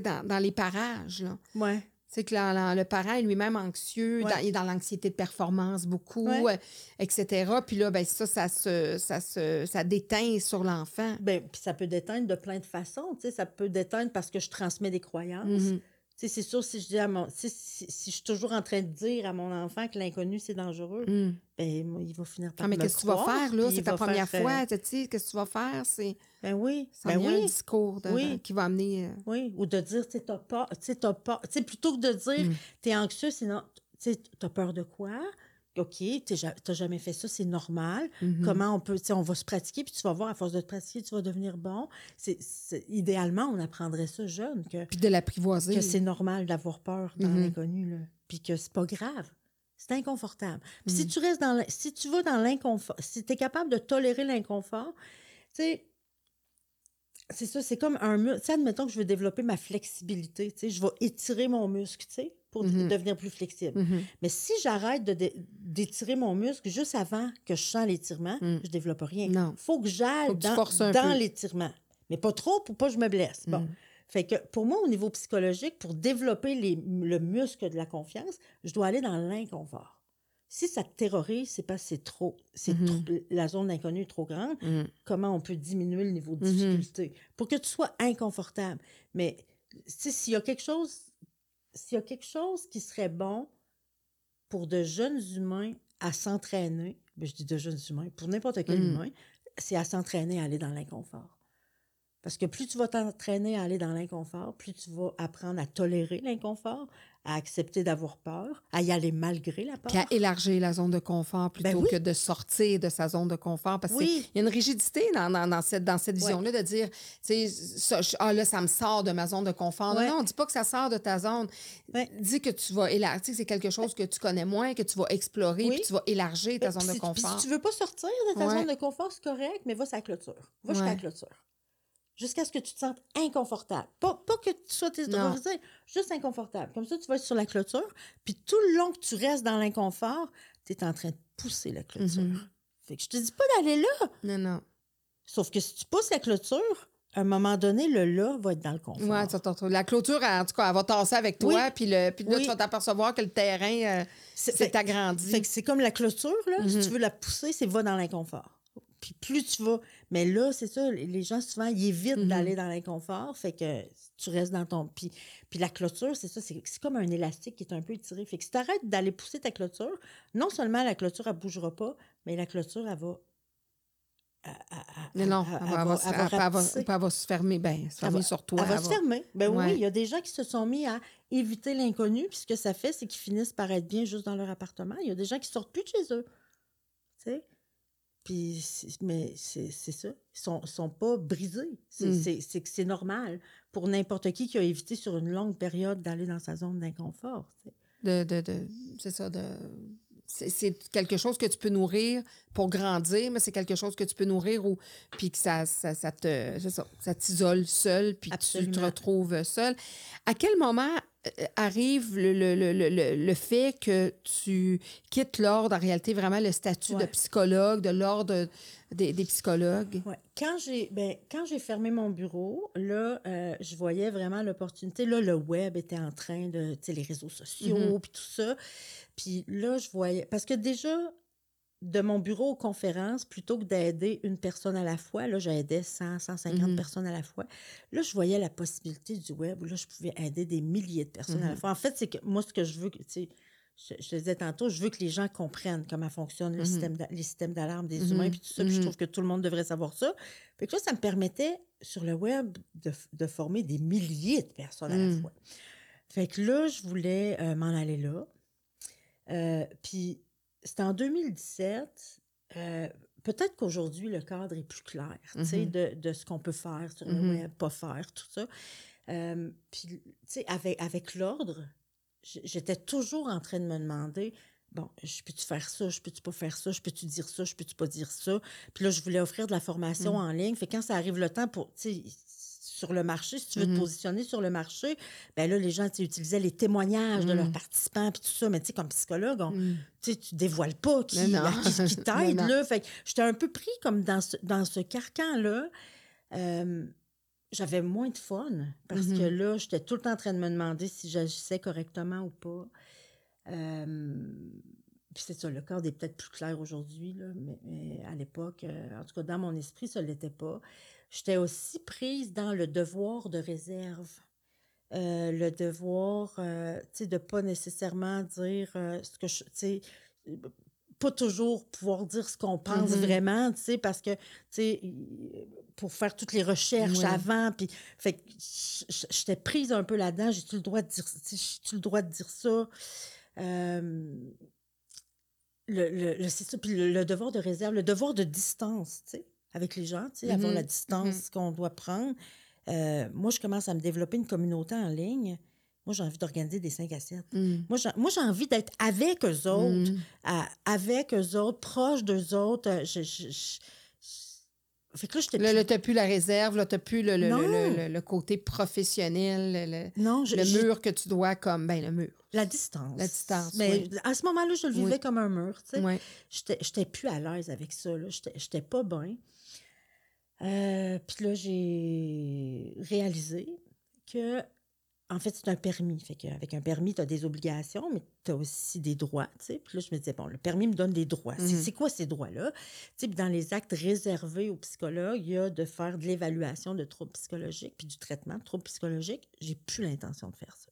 dans, dans les parages. Là. Ouais. C'est que la- la- le parent est lui-même anxieux, Ouais. dans- il est dans l'anxiété de performance beaucoup, Ouais. euh, etc. Puis là, ben, ça, ça se, ça se, ça déteint sur l'enfant. Ben, puis ça peut déteindre de plein de façons. Ça peut déteindre parce que je transmets des croyances. Mhm. Sais, C'est sûr, si je dis à mon. Si, si, si je suis toujours en train de dire à mon enfant que l'inconnu, c'est dangereux, Mm. ben, il va finir par Ah, mais qu'est-ce que tu vas faire, là? C'est ta première faire, fois, tu sais, qu'est-ce que tu vas faire? C'est Ben oui. ça Ben devient un oui. discours de- Oui. qui va amener. euh, Oui. Ou de dire, tu sais, t'as. Tu sais, t'as peur. Tu sais, plutôt que de dire, Mm. t'es anxieux, sinon, tu sais, t'as peur de quoi? OK, t'as jamais fait ça, c'est normal. mhm. Comment on peut, tu sais, on va se pratiquer, puis tu vas voir, à force de te pratiquer, tu vas devenir bon. C'est, idéalement, on apprendrait ça jeune, que, Puis de l'apprivoiser. que c'est normal d'avoir peur dans Mhm. l'inconnu, là. Puis que c'est pas grave. C'est inconfortable. Puis si Mhm. tu restes dans, si tu vas dans l'inconfort, si tu es capable de tolérer l'inconfort, tu sais, c'est ça, c'est comme un muscle. Tu sais, admettons que je veux développer ma flexibilité, tu sais, je vais étirer mon muscle, tu sais, pour Mhm. devenir plus flexible. Mhm. Mais si j'arrête d'étirer mon muscle juste avant que je sens l'étirement, Mm. je développe rien. Non. faut que j'aille dans, l'étirement. Mais pas trop pour pas que je me blesse. Bon. Mm. Fait que pour moi, au niveau psychologique, pour développer les- le muscle de la confiance, je dois aller dans l'inconfort. Si ça te terrorise, c'est parce que c'est trop, c'est Mhm. trop- la zone d'inconnu est trop grande. Mm. Comment on peut diminuer le niveau de difficulté? Pour que tu sois inconfortable. Mais s'il y a quelque chose, s'il y a quelque chose qui serait bon pour de jeunes humains à s'entraîner, ben, je dis de jeunes humains, pour n'importe quel Mm. humain, c'est à s'entraîner à aller dans l'inconfort. Parce que plus tu vas t'entraîner à aller dans l'inconfort, plus tu vas apprendre à tolérer l'inconfort, à accepter d'avoir peur, à y aller malgré la peur. Puis à élargir la zone de confort plutôt Ben oui. que de sortir de sa zone de confort. Parce qu'il Oui. y a une rigidité dans, dans, dans cette, dans cette vision-là de dire, tu sais, ah là, ça me sort de ma zone de confort. Ouais. Non, non, dis pas que ça sort de ta zone. Ouais. Dis que tu vas élargir, c'est quelque chose que tu connais moins, que tu vas explorer, Oui. puis tu vas élargir ta Ben, zone de puis confort. Si tu veux pas sortir de ta zone de confort, c'est correct, mais va sur la clôture. Va jusqu'à la clôture. Jusqu'à ce que tu te sentes inconfortable. Pas, pas que tu sois terrorisé, juste inconfortable. Comme ça, tu vas être sur la clôture, puis tout le long que tu restes dans l'inconfort, tu es en train de pousser la clôture. Mhm. Fait que je te dis pas d'aller là. Non, non. Sauf que si tu pousses la clôture, à un moment donné, le là va être dans le confort. Ouais, tu la clôture, en tout cas, elle va tasser avec toi, Oui. puis, le, puis là, Oui. tu vas t'apercevoir que le terrain euh, C'est- s'est agrandi. Fait que c'est comme la clôture, là. Si Mhm. tu veux la pousser, c'est va dans l'inconfort. Puis plus tu vas. Mais là, c'est ça, les- gens, souvent, ils évitent Mhm. d'aller dans l'inconfort. Fait que tu restes dans ton. Puis, puis la clôture, c'est ça, c'est comme un élastique qui est un peu étiré. Fait que si tu arrêtes d'aller pousser ta clôture, non seulement la clôture, elle bougera pas, mais la clôture, elle va. elle- elle- Mais non, elle- va, se- fermer, ben, se fermer va- sur toi. Elle va se fermer. Ben Ouais. oui, il y a des gens qui se sont mis à éviter l'inconnu, puis ce que ça fait, c'est qu'ils finissent par être bien juste dans leur appartement. Il y a des gens qui sortent plus de chez eux. Tu sais? Puis, mais c'est ça. Ils sont, sont pas brisés. C'est Mm. c'est- c'est que c'est normal pour n'importe qui qui a évité sur une longue période d'aller dans sa zone d'inconfort. de, de, de- c'est ça, de, c'est, quelque chose que tu peux nourrir pour grandir, mais c'est quelque chose que tu peux nourrir ou puis que ça, ça, ça te, ça, ça t'isole seul, puis tu te Absolument. retrouves seul. À quel moment arrive le, le, le, le, le fait que tu quittes l'ordre, en réalité, vraiment le statut de psychologue, de l'ordre des, des psychologues? Ouais. Quand j'ai ben, quand j'ai fermé mon bureau, là, euh, je voyais vraiment l'opportunité. Là, le web était en train de, tu sais, les réseaux sociaux, Mhm. puis tout ça. Puis là, je voyais, parce que déjà, de mon bureau aux conférences, plutôt que d'aider une personne à la fois, là, j'aidais 100, 150 Mhm. personnes à la fois. Là, je voyais la possibilité du web où là, je pouvais aider des milliers de personnes à la Mhm. fois. En fait, c'est que moi, ce que je veux, tu sais, je, je te disais tantôt, je veux que les gens comprennent comment fonctionnent le Mhm. système les systèmes d'alarme des humains, puis tout ça. Puis je trouve que tout le monde devrait savoir ça. Fait que là, ça me permettait, sur le web, de, de former des milliers de personnes à la fois. Fait que là, je voulais euh, m'en aller là. Euh, puis c'était en 2017. euh, Peut-être qu'aujourd'hui, le cadre est plus clair, tu sais, Mhm. de, de ce qu'on peut faire sur le Mhm. web, pas faire, tout ça. Euh, puis, tu sais, avec, avec l'ordre, j'étais toujours en train de me demander, bon, je peux-tu faire ça, je peux-tu pas faire ça, je peux-tu dire ça, je peux-tu pas dire ça? Puis là, je voulais offrir de la formation Mhm. en ligne. Fait quand ça arrive le temps pour, tu sais, sur le marché, si tu veux te positionner sur le marché, ben là, les gens, utilisaient les témoignages de leurs Mhm. participants, puis tout ça. Mais tu sais, comme psychologue, on, Mm. tu dévoiles pas qui, qui, qui t'aide. Fait j'étais un peu pris comme dans ce, dans ce carcan-là. Euh, j'avais moins de fun parce Mhm. que là, j'étais tout le temps en train de me demander si j'agissais correctement ou pas. Euh, puis c'est ça, le cadre est peut-être plus clair aujourd'hui, mais, mais à l'époque, euh, en tout cas, dans mon esprit, ça ne l'était pas. J'étais aussi prise dans le devoir de réserve. Euh, le devoir, euh, tu sais, de pas nécessairement dire euh, ce que je, tu sais, pas toujours pouvoir dire ce qu'on pense Mhm. vraiment, tu sais, parce que, tu sais, pour faire toutes les recherches Ouais. avant, puis, fait j'étais prise un peu là-dedans, j'ai-tu le droit de dire, j'ai-tu le droit de dire ça? Le, le, le- c'est ça, puis le, le devoir de réserve, le devoir de distance, tu sais, avec les gens, tu sais, avoir Mhm. la distance qu'on doit prendre. Euh, moi, je commence à me développer une communauté en ligne. Moi, j'ai envie d'organiser des 5 à 7. Mm. Moi, j'ai, moi, j'ai envie d'être avec eux autres, Mm. à- avec eux autres, proche d'eux autres. Euh, Je, je- je- je- Fait que là, j'étais plus- là, t'as plus la réserve, là, t'as plus le, le, le, le- côté professionnel, le, Non, je- le mur que tu dois comme, ben le mur. La distance. La distance, Mais oui. à ce moment-là, je le vivais Oui. comme un mur, tu sais. J'étais, j'étais plus à l'aise avec ça, là. J'étais, j'étais pas bien. Euh, Puis là, j'ai réalisé que, en fait, c'est un permis. Fait qu'avec un permis, tu as des obligations, mais tu as aussi des droits. Puis là, je me disais, bon, le permis me donne des droits. C'est- Mhm. C'est quoi ces droits-là? Dans les actes réservés aux psychologues, il y a de faire de l'évaluation de troubles psychologiques puis du traitement de troubles psychologiques. J'ai plus l'intention de faire ça.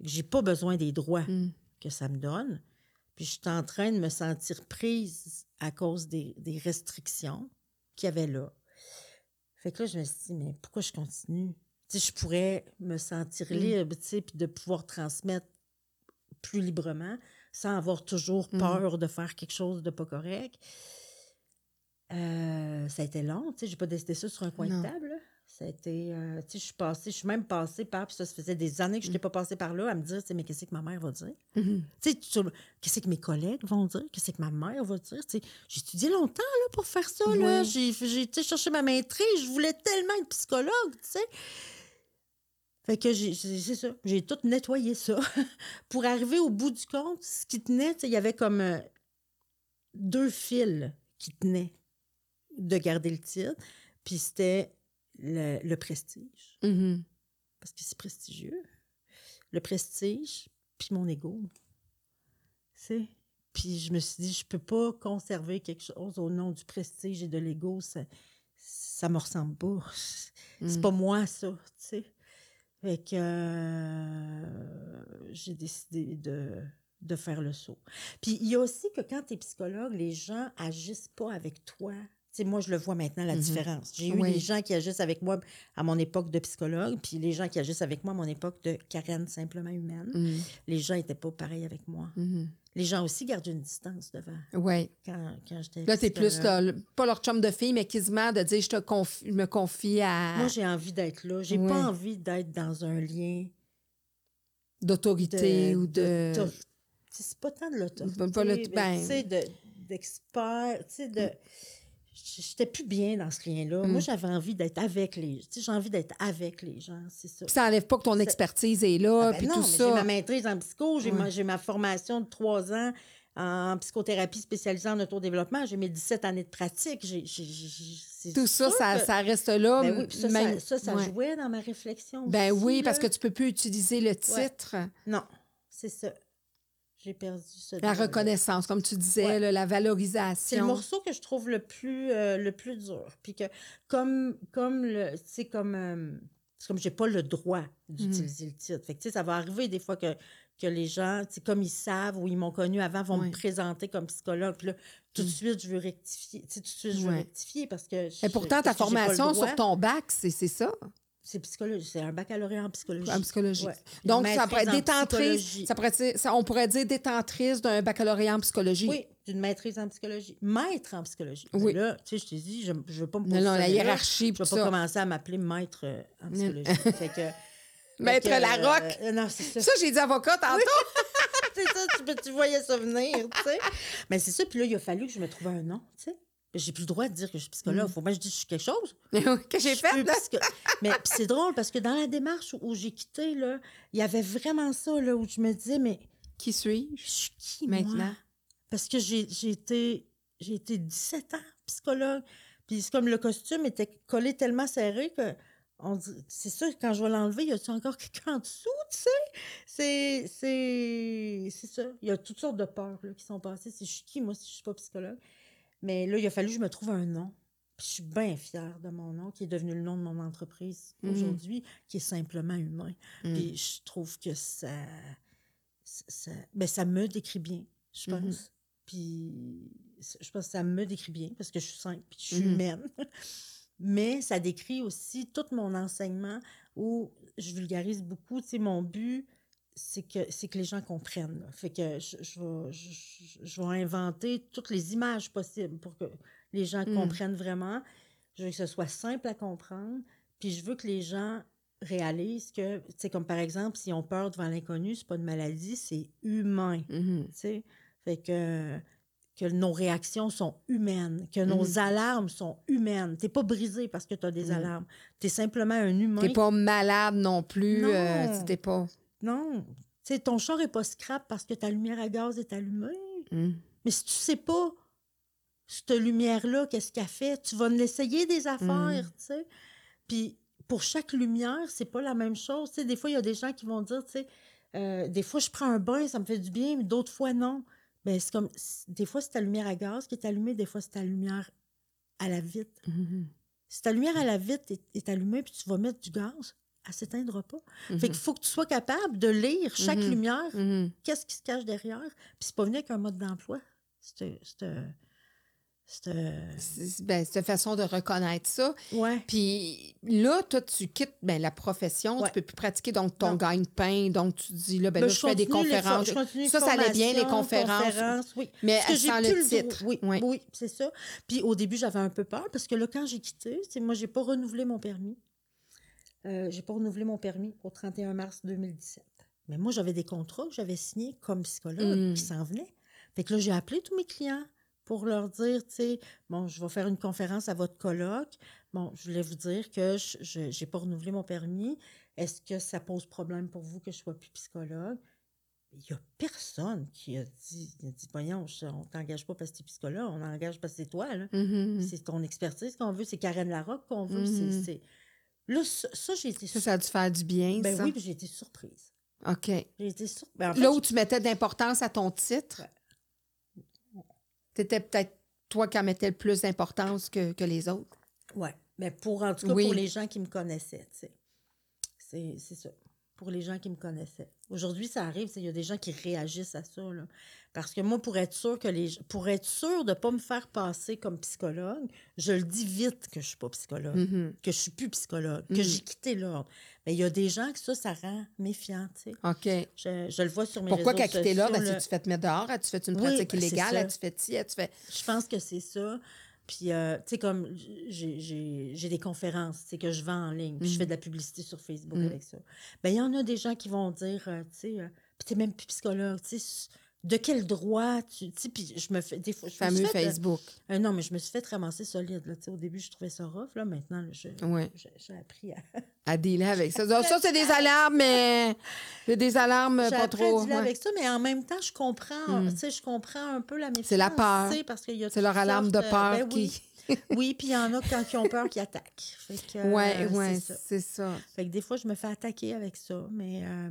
J'ai pas besoin des droits Mm. que ça me donne. Puis je suis en train de me sentir prise à cause des, des restrictions qu'il y avait là. Fait que là, je me suis dit, mais pourquoi je continue? Tu sais, je pourrais me sentir Mm. libre, tu sais, puis de pouvoir transmettre plus librement sans avoir toujours Mm. peur de faire quelque chose de pas correct. Euh, ça a été long, tu sais, j'ai pas décidé ça sur un coin Non. de table. Là. Ça a été, euh, tu sais, je suis passée, je suis même passée par, puis ça, ça faisait des années que je n'étais pas passée par là, à me dire, tu sais, mais qu'est-ce que ma mère va dire? Mhm. Tu sais, qu'est-ce que mes collègues vont dire? Qu'est-ce que ma mère va dire? Tu sais, j'ai étudié longtemps là, pour faire ça. Là. J'ai, j'ai été chercher ma maîtrise. Je voulais tellement être psychologue, tu sais. Fait que j'ai, j'ai- c'est ça. J'ai tout nettoyé ça. pour arriver au bout du compte, ce qui tenait, tu sais, il y avait comme euh, deux fils qui tenaient de garder le titre. Puis c'était le, le prestige Mhm. parce que c'est prestigieux. Le prestige, puis mon ego. C'est. Puis je me suis dit, je peux pas conserver quelque chose au nom du prestige et de l'ego. Ça, ça me ressemble pas. C'est Mm. pas moi, ça, tu sais. Fait que euh, j'ai décidé de, de faire le saut. Puis il y a aussi que quand tu es psychologue, les gens agissent pas avec toi. Moi, je le vois maintenant, la Mhm. différence. J'ai eu Oui. des gens qui agissent avec moi à mon époque de psychologue, puis les gens qui agissent avec moi à mon époque de Karen simplement humaine. Mm. Les gens n'étaient pas pareils avec moi. Mhm. Les gens aussi gardent une distance devant Ouais. quand, quand j'étais Là, t'es plus, là, pas leur chum de fille, mais quasiment de dire je te confie, je me confie à Moi, j'ai envie d'être là. J'ai Ouais. pas envie d'être dans un lien d'autorité ou de. C'est pas tant de l'autorité. Pas- le- ben- tu sais, de- d'expert. Tu sais, de. J'étais plus bien dans ce lien-là. Mm. Moi, j'avais envie d'être avec les... Sais, j'ai envie d'être avec les gens, c'est ça. Puis ça n'enlève pas que ton expertise est là, Ah ben puis non, tout mais J'ai ma maîtrise en psycho, j'ai Ouais. ma, formation de trois ans en psychothérapie spécialisée en autodéveloppement, j'ai mes 17 années de pratique. Tout ça, ça, que- ça reste là. Ben oui, ça, même- ça, ça, ça ouais. jouait dans ma réflexion. Ben aussi, oui, là. parce que tu peux plus utiliser le titre. Non, c'est ça. J'ai perdu ce La reconnaissance, comme tu disais, Ouais. là, la C'est le valorisation. morceau que je trouve le plus, euh, le plus dur. Puis que, comme, comme sais, comme, euh, c'est comme j'ai pas le droit d'utiliser le titre. Fait que, tu sais, ça va arriver des fois que, que les gens, comme ils savent ou ils m'ont connu avant, vont Ouais. me présenter comme psychologue. Puis là, tout de Mm. suite, je veux rectifier. Tu sais, tout de suite, je veux Ouais. rectifier parce que. Et pourtant, ta formation sur ton bac, c'est c'est ça, C'est psychologie. C'est un baccalauréat en psychologie. en psychologie. Ouais. Donc, ça pourrait détentrice. Ça pourrait être- ça- on pourrait dire détentrice d'un baccalauréat en psychologie. Oui, d'une maîtrise en psychologie. Maître en psychologie. Oui. Là, tu sais, je t'ai dit, je ne veux pas me Non, non, la hiérarchie, Je ne tout pas ça. commencer à m'appeler maître euh, en psychologie. fait que, Maître fait que, Larocque. euh, non, c'est ça. Ça, j'ai dit avocat tantôt. c'est ça, tu, tu voyais ça venir, tu sais. Mais c'est ça, puis là, il a fallu que je me trouve un nom, tu sais. J'ai plus le droit de dire que je suis psychologue. Faut bien que je dise que je suis quelque chose. que j'ai Je fait, psycho- Mais c'est drôle parce que dans la démarche où, où j'ai quitté, là, il y avait vraiment ça, là, où je me disais, mais Qui je suis-je suis qui, maintenant? moi? Parce que j'ai été, été 17 ans psychologue. Puis c'est comme le costume était collé tellement serré que c'est sûr que quand je vais l'enlever, y a-tu encore quelqu'un en dessous, tu sais? C'est, ça. Il y a toutes sortes de peurs là, qui sont passées. C'est je suis qui, moi, si je suis pas psychologue? Mais là, il a fallu que je me trouve un nom. Puis je suis bien fière de mon nom, qui est devenu le nom de mon entreprise Mhm. aujourd'hui, qui est simplement humain. Mm. Puis je trouve que ça, ça, ben, ça me décrit bien, je pense. Mhm. Puis je pense que ça me décrit bien parce que je suis simple, puis je suis Mhm. humaine. Mais ça décrit aussi tout mon enseignement où je vulgarise beaucoup. Tu sais, mon but, c'est que, c'est que les gens comprennent. là. Fait que je, je vais, je, je- vais inventer toutes les images possibles pour que les gens Mhm. comprennent vraiment. Je veux que ce soit simple à comprendre. Puis je veux que les gens réalisent que, sais, comme par exemple, s'ils ont peur devant l'inconnu, c'est pas une maladie, c'est humain. Tu sais. Fait que, que nos réactions sont humaines, que nos Mhm. alarmes sont humaines. T'es pas brisé parce que tu as des Mhm. alarmes. Tu es simplement un humain. T'es pas malade non plus. Non. euh, tu t'es pas. Non. Tu sais, ton char est pas scrap parce que ta lumière à gaz est allumée. Mm. Mais si tu sais pas cette lumière-là, qu'est-ce qu'elle fait, tu vas l'essayer des affaires, Mm. tu sais. Puis pour chaque lumière, c'est pas la même chose. Tu sais, des fois, il y a des gens qui vont dire, tu sais, euh, des fois, je prends un bain, ça me fait du bien, mais d'autres fois, non. Mais c'est comme, des fois, c'est ta lumière à gaz qui est allumée, des fois, c'est ta lumière à la vitre. Mhm. Si ta lumière à la vitre est, est allumée, puis tu vas mettre du gaz, elle s'éteindra pas. Fait qu'il faut que tu sois capable de lire chaque Mhm. lumière, Mhm. qu'est-ce qui se cache derrière. Puis c'est pas venu avec un mode d'emploi. C'est... ben, c'est une façon de reconnaître ça. Ouais. Puis là, toi, tu quittes ben, la profession, Ouais. tu peux plus pratiquer donc ton gagne-pain, donc tu dis là, ben, là, je, fais des conférences. les ça, ça allait bien, les conférences. oui. Mais sans le titre. Oui, Ouais. oui, c'est ça. Puis au début, j'avais un peu peur parce que là, quand j'ai quitté, c'est moi, j'ai pas renouvelé mon permis. Euh, j'ai pas renouvelé mon permis au 31 mars 2017. Mais moi, j'avais des contrats que j'avais signés comme psychologue Mm. qui s'en venaient. Fait que là, j'ai appelé tous mes clients pour leur dire, tu sais, bon, je vais faire une conférence à votre colloque. Bon, je voulais vous dire que je n'ai pas renouvelé mon permis. Est-ce que ça pose problème pour vous que je sois plus psychologue? Il n'y a personne qui a dit, il a dit voyons, on t'engage pas parce que tu es psychologue, on engage parce que c'est toi. là. Mhm. C'est ton expertise qu'on veut, c'est Karen Larocque qu'on veut. C'est- c'est- Là, ça, ça, j'ai été Ça, ça a dû faire du bien, ben ça. oui, puis j'ai été surprise. OK. J'ai été surprise. Ben, en fait, Là où tu mettais d'importance à ton titre, c'était peut-être toi qui en mettais le plus d'importance que, que les autres. Oui, mais pour, en tout cas, Oui. pour les gens qui me connaissaient, tu sais. C'est c'est ça. Pour les gens qui me connaissaient. Aujourd'hui, ça arrive, il y a des gens qui réagissent à ça. Là. Parce que moi, pour être sûr que les pour être sûr de ne pas me faire passer comme psychologue, je le dis vite que je suis pas psychologue, Mhm. que je suis plus psychologue, que Mhm. j'ai quitté l'ordre. Mais il y a des gens que ça, ça rend méfiant, tu. OK. Je, je le vois sur mes Pourquoi qu'à quitter là? sociaux, Ben, là. tu fais te mettre dehors? As-tu fait une Oui, pratique c'est illégale? As-tu fait ci? As-tu fait... Je pense que c'est ça. Puis, euh, tu sais, comme j'ai- des conférences, c'est que je vends en ligne, puis je Mhm. fais de la publicité sur Facebook Mhm. avec ça. Ben, il y en a des gens qui vont dire, euh, tu sais, euh, puis t'es même plus psychologue, tu sais, de quel droit tu. Tu sais, puis je me fais. Des fois, je me suis fait, euh, Facebook. euh, non, mais je me suis fait ramasser solide. Là. Tu sais, Au début, je trouvais ça rough. Là. Maintenant, Ouais. j'ai appris à. À dealer avec ça. Donc, ça, c'est des alarmes, mais c'est des alarmes J'ai pas appris à trop. dealer ouais. avec ça, mais en même temps, je comprends, Mm. tu sais, je comprends un peu la méfiance. C'est la peur. tu sais, parce qu'il y a C'est leur alarme de sortes, peur ben qui. Oui, oui puis il y en a quand ils ont peur qui attaquent. Fait que, euh, ouais, ouais, c'est ça. Fait que des fois, je me fais attaquer avec ça, mais euh,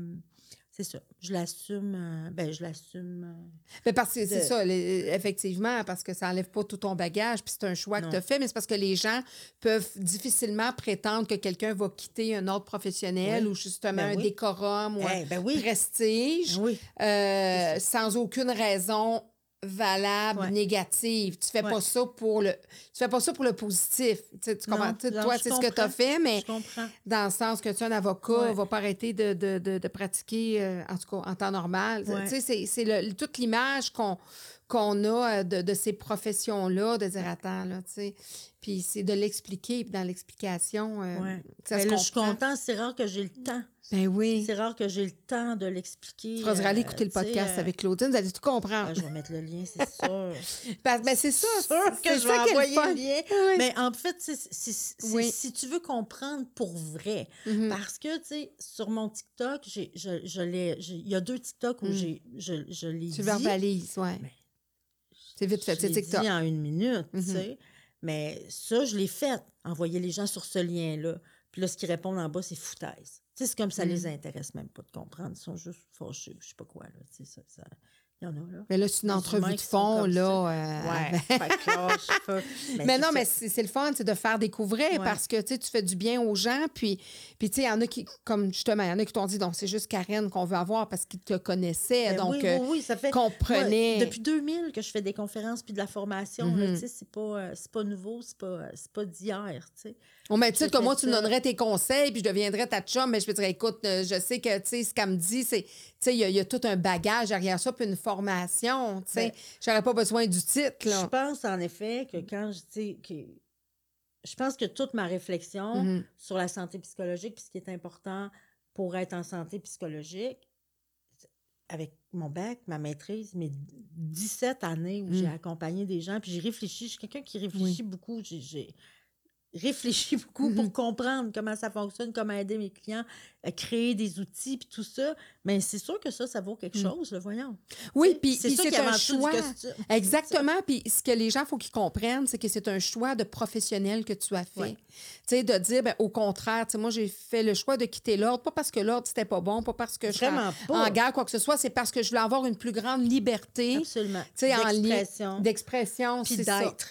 c'est ça. Je l'assume. euh, ben, je l'assume. euh, Mais parce que c'est ça, les- effectivement, parce que ça enlève pas tout ton bagage, puis c'est un choix que tu as fait, mais c'est parce que les gens peuvent difficilement prétendre que quelqu'un va quitter un ordre professionnel Oui. ou justement Ben un oui. décorum ou un eh, ben oui. prestige Oui. euh, sans aucune raison valable, Ouais. négative. Tu fais Ouais. pas ça pour le tu fais pas ça pour le positif. Tu, sais, tu comprends? Non, Tu toi, c'est ce que tu as fait, mais dans le sens que tu es un avocat, Ouais. va pas arrêter de, de, de, de pratiquer, euh, en tout cas en temps normal. Tu sais, c'est- c'est le- toute l'image qu'on qu'on a euh, de, de ces professions-là, de dire attends, là, tu sais. Puis c'est de l'expliquer, puis dans l'explication, euh, Ouais. ça Ben se là, je suis contente. C'est rare que j'ai le temps. Ben oui. C'est rare que j'ai le temps de l'expliquer. Tu vas aller euh, écouter le sais, podcast euh, avec Claudine, vous allez tout comprendre. ah, je vais mettre le lien, c'est sûr. Parce- ben, c'est ça. sûr c'est que je vais est envoyer le lien. Oui. Mais en fait, c'est- c'est- c'est- Oui. si tu veux comprendre pour vrai, Mhm. parce que, tu sais, sur mon TikTok, j'ai- je, je il y a deux TikTok où Mm. j'ai, je, je l'ai Tu dit. verbalises, ouais. Mais C'est vite fait, c'est TikTok. dit en une minute, tu Mhm. sais. Mais ça, je l'ai fait. Envoyer les gens sur ce lien-là. Puis là, ce qu'ils répondent en bas, c'est foutaise. Tu sais, c'est comme ça Mhm. les intéresse même pas de comprendre. Ils sont juste fâchés, je sais pas quoi, là. Tu sais, ça, ça- Il y en a, là. Mais là, c'est une Les entrevue de fond, là. euh, Ouais. pas. Mais, non, ça. mais c'est le fun, c'est de faire découvrir Ouais. parce que tu fais du bien aux gens. Puis, puis tu sais, il y en a qui, comme justement, il y en a qui t'ont dit, donc c'est juste Karen qu'on veut avoir parce qu'ils te connaissaient. Ben donc, oui, euh, oui, oui, ça fait. Moi, depuis 2000 que je fais des conférences puis de la formation, Mhm. tu sais, c'est pas, euh, pas nouveau, c'est pas, pas d'hier, tu sais. Au même titre que moi, tu me donnerais tes conseils, puis je deviendrais ta chum, mais je me dirais, écoute, je sais que, tu sais, ce qu'elle me dit, c'est, il y, a- il y a tout un bagage derrière ça, puis une formation, tu sais. Ben, J'aurais pas besoin du titre, Je pense en effet que quand je dis que. Je pense que toute ma réflexion Mhm. sur la santé psychologique, puis ce qui est important pour être en santé psychologique, avec mon bac, ma maîtrise, mes 17 années où j'ai Mm. accompagné des gens, puis j'ai réfléchi, je suis quelqu'un qui réfléchit beaucoup, j'ai réfléchi beaucoup pour comprendre comment ça fonctionne, comment aider mes clients, à créer des outils, puis tout ça. Mais c'est sûr que ça, ça vaut quelque Mm. chose, le voyons. Oui, puis c'est un choix. Exactement. Puis ce que les gens, faut qu'ils comprennent, c'est que c'est un choix de professionnel que tu as fait. Ouais. Tu sais, de dire, ben, au contraire, tu sais, moi, j'ai fait le choix de quitter l'ordre, pas parce que l'ordre, c'était pas bon, pas parce que je suis en, guerre, quoi que ce soit, c'est parce que je voulais avoir une plus grande liberté Absolument. sais, en lien- D'expression, d'expression. puis d'être.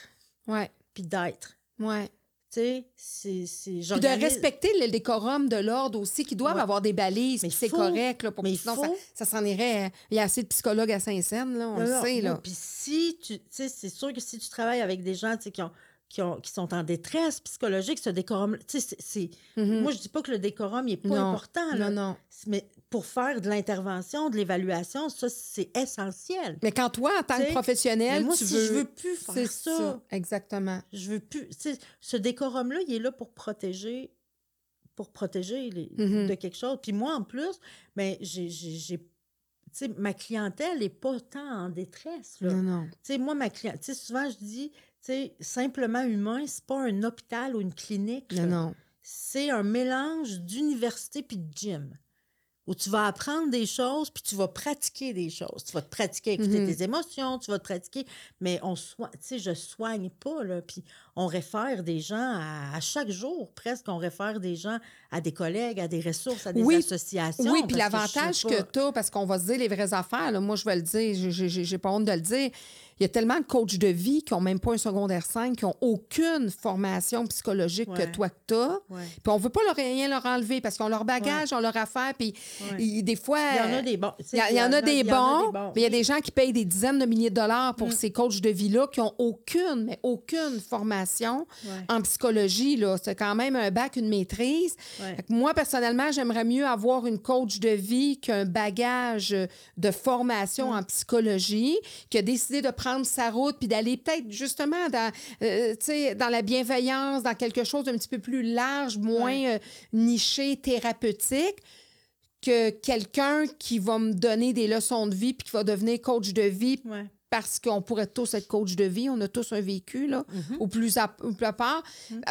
Puis d'être. ouais. Tu sais, c'est... c'est- Puis de respecter le décorum de l'ordre aussi, qui doivent Ouais. avoir des balises, Mais c'est correct, là, pour Mais que sinon, faut. ça, ça s'en irait. euh, Il y a assez de psychologues à Saint-Saëns, là, on le sait, là. Puis si tu... Tu sais, c'est sûr que si tu travailles avec des gens, qui ont... Qui, ont- qui sont en détresse psychologique, ce décorum, tu sais, c'est- c'est... Mhm. Moi, je dis pas que le décorum, il est pas Non, important, là. Non, non. Mais pour faire de l'intervention, de l'évaluation, ça, c'est essentiel. Mais quand toi, en tant que professionnel, moi, tu si veux... je veux plus faire ça, ça, exactement. je veux plus. Ce décorum-là, il est là pour protéger, pour protéger les, Mhm. de quelque chose. Puis moi, en plus, ben, j'ai, j'ai, j'ai- tu sais, ma clientèle n'est pas tant en détresse. Là. Non, non. Tu sais, moi, ma clientèle, tu sais, souvent, je dis, tu sais, simplement humain, c'est pas un hôpital ou une clinique. Non, non. C'est un mélange d'université puis de gym. Où tu vas apprendre des choses, puis tu vas pratiquer des choses. Tu vas te pratiquer à écouter Mhm. tes émotions, tu vas te pratiquer, mais on soigne, tu sais, je soigne pas, là. Puis on réfère des gens à, à chaque jour, presque, on réfère des gens à des collègues, à des ressources, à des Oui. associations. Oui, puis l'avantage que, tu as, parce qu'on va se dire les vraies affaires, là, moi, je vais le dire, j'ai pas honte de le dire. Il y a tellement de coachs de vie qui n'ont même pas un secondaire 5, qui n'ont aucune formation psychologique Ouais. que toi que tu as. Ouais. Puis on veut pas leur rien leur enlever parce qu'ils ont leur bagage, ont leur affaire. Puis des fois. Il y en a des bons. Il y, en a des il y en a bons, des bons. mais il y a des gens qui payent des dizaines de milliers de dollars pour Mm. ces coachs de vie-là qui n'ont aucune, mais aucune formation en psychologie. là. C'est quand même un bac, une maîtrise. Moi, personnellement, j'aimerais mieux avoir une coach de vie qu'un bagage de formation Mm. en psychologie, qui a décidé de prendre sa route puis d'aller peut-être justement dans, euh, dans la bienveillance, dans quelque chose d'un petit peu plus large, moins euh, niché, thérapeutique que quelqu'un qui va me donner des leçons de vie puis qui va devenir coach de vie Ouais. parce qu'on pourrait tous être coach de vie, on a tous un vécu, là, au plus à, au plus à part.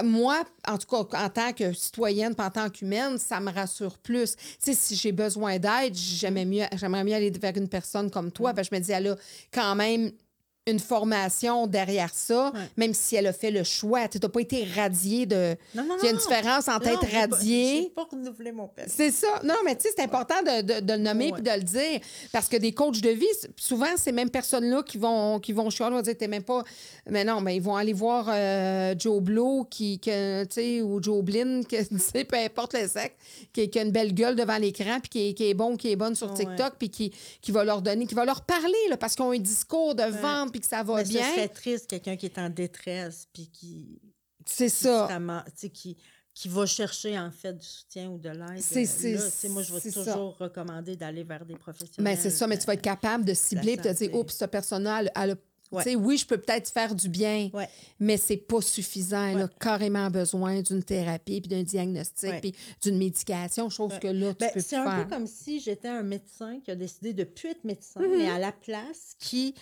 Moi, en tout cas, en tant que citoyenne, puis en tant qu'humaine, ça me rassure plus. Tu sais, si j'ai besoin d'aide, j'aimerais mieux, j'aimerais mieux aller vers une personne comme toi, que je me dis, elle a quand même une formation derrière ça, Ouais. même si elle a fait le choix. Tu n'as pas été radiée de... Non, non, Il y a une différence entre Non, être pas- radié... Pas renouvelé mon. C'est ça. Non, mais tu sais, c'est important de, de- de le nommer Ouais. puis de le dire. Parce que des coachs de vie, souvent, ces mêmes personnes-là qui vont, qui vont chialer, vont dire, t'es même pas. Mais non, mais ils vont aller voir euh, Joe Blow qui, que, tu sais, ou Joe Blin, que, peu importe le sexe, qui, qui a une belle gueule devant l'écran puis qui, est- qui est bon, qui est bonne sur. TikTok puis qui, qui va leur donner, qui va leur parler, là, parce qu'ils ont un discours de vente puis que ça va Mais ce bien. serait triste, quelqu'un qui est en détresse, puis qui, C'est ça. qui, qui va chercher, en fait, du soutien ou de l'aide. C'est- euh, moi, je vais ça. toujours recommander d'aller vers des professionnels. Mais c'est ça, mais tu vas être capable de cibler et de dire, oups, cette personne-là, elle, a- Ouais. Tu sais, oui, je peux peut-être faire du bien, Ouais. mais c'est pas suffisant. Elle a carrément besoin d'une thérapie, puis d'un diagnostic, puis d'une médication, chose que là, tu Ben, peux c'est un faire. peu comme si j'étais un médecin qui a décidé de plus être médecin, Mhm. mais à la place qui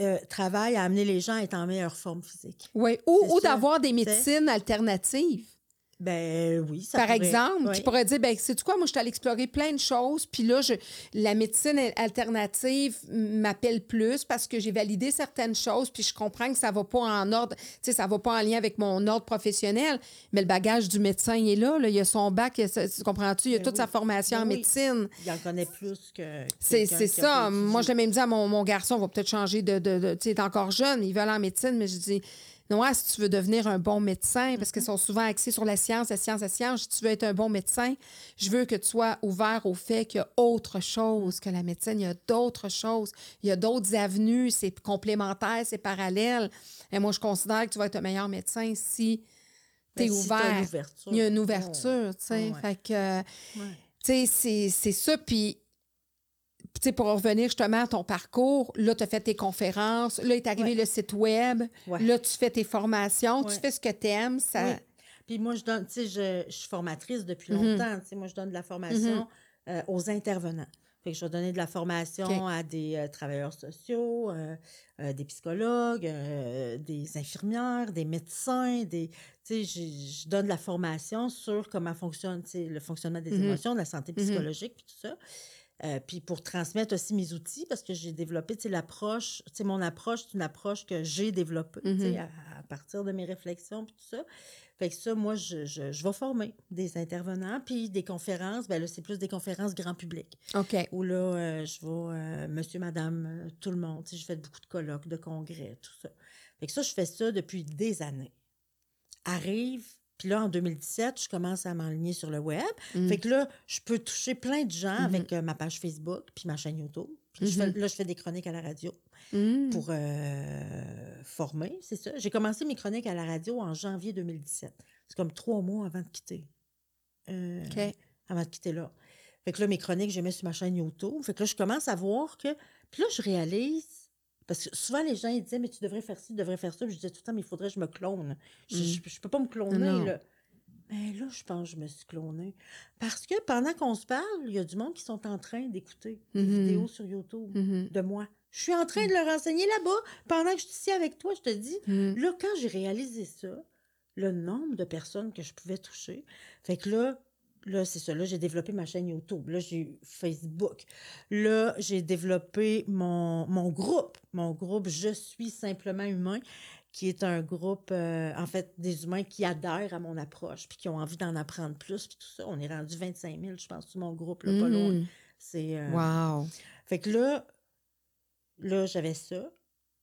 euh, travaille à amener les gens à être en meilleure forme physique. Oui, ou, ou d'avoir des médecines alternatives. Ben oui, ça Par pourrait- exemple, oui. tu pourrais dire, ben, sais-tu quoi, moi, je suis allée explorer plein de choses, puis là, je, la médecine alternative m'appelle plus parce que j'ai validé certaines choses, puis je comprends que ça va pas en ordre, tu sais, ça va pas en lien avec mon ordre professionnel, mais le bagage du médecin, il est là, là, il a son bac, il a comprends-tu, il a Ben toute sa formation Ben en oui. médecine. Il en connaît plus que. C'est c'est ça. Moi, je l'ai même dit à mon, mon garçon, on va peut-être changer de. de, de- tu sais, il est encore jeune, il veut aller en médecine, mais je dis. Non, si tu veux devenir un bon médecin, parce Mm-hmm. qu'ils sont souvent axés sur la science, la science, la science, si tu veux être un bon médecin, je veux que tu sois ouvert au fait qu'il y a autre chose que la médecine, il y a d'autres choses, il y a d'autres avenues, c'est complémentaire, c'est parallèle. Et moi, je considère que tu vas être un meilleur médecin si tu es Ben, t'as une ouvert. Il y a une Oh, ouverture, tu sais. ouais. Fait que. ouais. tu sais, c'est- ça. Puis, tu sais, pour revenir justement à ton parcours, là, tu as fait tes conférences, là, est arrivé Ouais. le site Web, Ouais. là, tu fais tes formations, tu fais ce que tu aimes. Ça... Oui. Puis moi, je donne, tu sais, je, je suis formatrice depuis Mhm. longtemps. Tu sais, moi, je donne de la formation euh, aux intervenants. Fait que je vais donner de la formation à des euh, travailleurs sociaux, euh, euh, des psychologues, des infirmières, des médecins, des, tu sais, je, je donne de la formation sur comment fonctionne, le fonctionnement des Mhm. émotions, de la santé Mhm. psychologique, puis tout ça. Euh, puis pour transmettre aussi mes outils, parce que j'ai développé, tu sais, l'approche, tu sais, mon approche, c'est une approche que j'ai développée, tu sais, Mhm. à, à partir de mes réflexions, puis tout ça. Fait que ça, moi, je, je, je vais former des intervenants, puis des conférences, ben là, c'est plus des conférences grand public, OK. où là, euh, je vais, euh, monsieur, madame, tout le monde, tu sais, je fais beaucoup de colloques, de congrès, tout ça. Fait que ça, je fais ça depuis des années. Arrive, puis là, en 2017, je commence à m'enligner sur le web. Mm. Fait que là, je peux toucher plein de gens avec euh, ma page Facebook, puis ma chaîne YouTube. Puis je fais- Mhm. là, je fais des chroniques à la radio Mm. pour euh, former, c'est ça. J'ai commencé mes chroniques à la radio en janvier 2017. C'est comme trois mois avant de quitter. Euh, OK. Avant de quitter là. Fait que là, mes chroniques, je les mets sur ma chaîne YouTube. Fait que là, je commence à voir que. Puis là, je réalise. Parce que souvent, les gens, ils disaient, mais tu devrais faire ci, tu devrais faire ça. Puis je disais tout le temps, mais il faudrait que je me clone. Je, Mm. je, je peux pas me cloner, là. Mais là, je pense que je me suis clonée. Parce que pendant qu'on se parle, il y a du monde qui sont en train d'écouter des Mhm. vidéos sur YouTube Mhm. de moi. Je suis en train de leur enseigner là-bas pendant que je suis ici avec toi, je te dis. Mm. Là, quand j'ai réalisé ça, le nombre de personnes que je pouvais toucher, fait que là, là, c'est ça. Là, j'ai développé ma chaîne YouTube. Là, j'ai eu Facebook. Là, j'ai développé mon, mon groupe. Mon groupe Je suis simplement humain, qui est un groupe, euh, en fait, des humains qui adhèrent à mon approche, puis qui ont envie d'en apprendre plus, puis tout ça. On est rendu 25 000, je pense, sur mon groupe, là, pas loin. Mm. C'est, euh, Wow. fait que là, là, j'avais ça.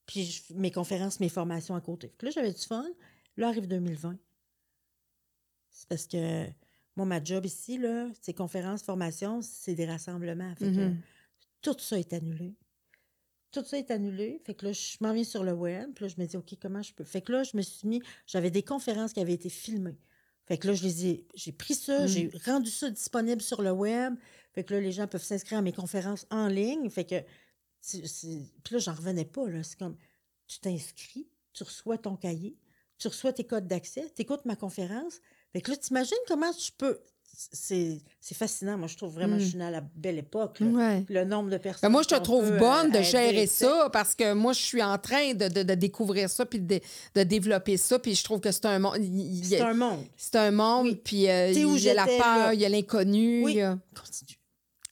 Puis je- mes conférences, mes formations à côté. Fait que là, j'avais du fun. Là, arrive 2020. C'est parce que moi, ma job ici, là, c'est conférences, formations, c'est des rassemblements. Fait que Mhm. tout ça est annulé. Tout ça est annulé. Fait que là, je m'en viens sur le web. Puis là, je me dis, OK, comment je peux? Fait que là, je me suis mis. J'avais des conférences qui avaient été filmées. Fait que là, je les ai. J'ai pris ça, Mm. j'ai rendu ça disponible sur le web. Fait que là, les gens peuvent s'inscrire à mes conférences en ligne. Fait que. Puis là, j'en revenais pas. Là. C'est comme. Tu t'inscris, tu reçois ton cahier, tu reçois tes codes d'accès, tu écoutes ma conférence. Fait que là, t'imagines comment je peux. c'est c'est fascinant. Moi, je trouve vraiment que je suis née à la belle époque. là. Ouais. Le nombre de personnes. Ben, moi, je te qu'on trouve peut, bonne de euh, gérer aider, ça parce que moi, je suis en train de, de- de découvrir ça puis de, de développer ça. Puis je trouve que c'est un monde. il- il- tu sais. C'est un monde. C'est un monde, Oui. puis euh, Tu où il y a la j'étais, peur, là? il y a l'inconnu. Oui. il y a- Continue.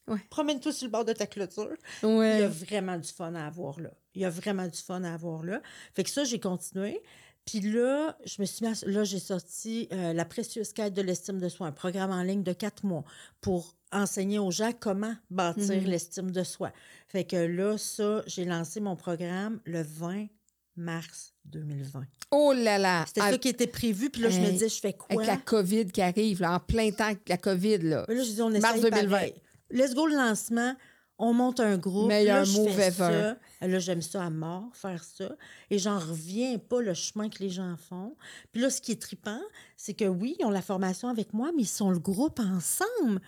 Ouais. Promène-toi sur le bord de ta clôture. Il y Ouais. a vraiment du fun à avoir là. Il y a vraiment du fun à avoir là. Fait que ça, j'ai continué. Puis là, je me suis mis à- là, j'ai sorti euh, La précieuse quête de l'estime de soi, un programme en ligne de quatre mois pour enseigner aux gens comment bâtir Mhm. l'estime de soi. Fait que là, ça, j'ai lancé mon programme le 20 mars 2020. Oh là là! C'était Ah, ça qui était prévu. Puis là, je me disais, je fais quoi? Avec la COVID qui arrive, là, en plein temps la COVID, là. Mais là, je dis, on Mars essaye 2020. pareil. Let's go le lancement. On monte un groupe. Meilleur ever. ça. Là, j'aime ça à mort, faire ça. Et j'en reviens pas le chemin que les gens font. Puis là, ce qui est trippant, c'est que oui, ils ont la formation avec moi, mais ils sont le groupe ensemble.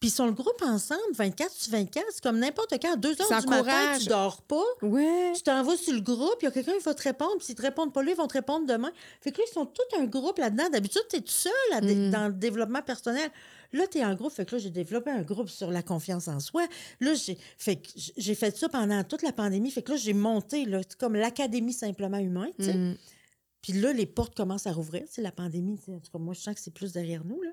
Puis ils sont le groupe ensemble, 24 sur 24. C'est comme n'importe quand. À 2 heures du matin, tu dors pas. Ouais. Tu t'en vas sur le groupe, il y a quelqu'un qui va te répondre, puis s'ils te répondent pas là, ils vont te répondre demain. Fait que là, ils sont tout un groupe là-dedans. D'habitude, tu es tout seul à Mm. dans le développement personnel. Là, tu es en groupe. Fait que là, j'ai développé un groupe sur la confiance en soi. Là, j'ai fait, que j'ai fait ça pendant toute la pandémie. Fait que là, j'ai monté, là, c'est comme l'Académie Simplement Humain, tu sais. Mm. Puis là, les portes commencent à rouvrir. C'est la pandémie, en tout cas, moi, je sens que c'est plus derrière nous. Là.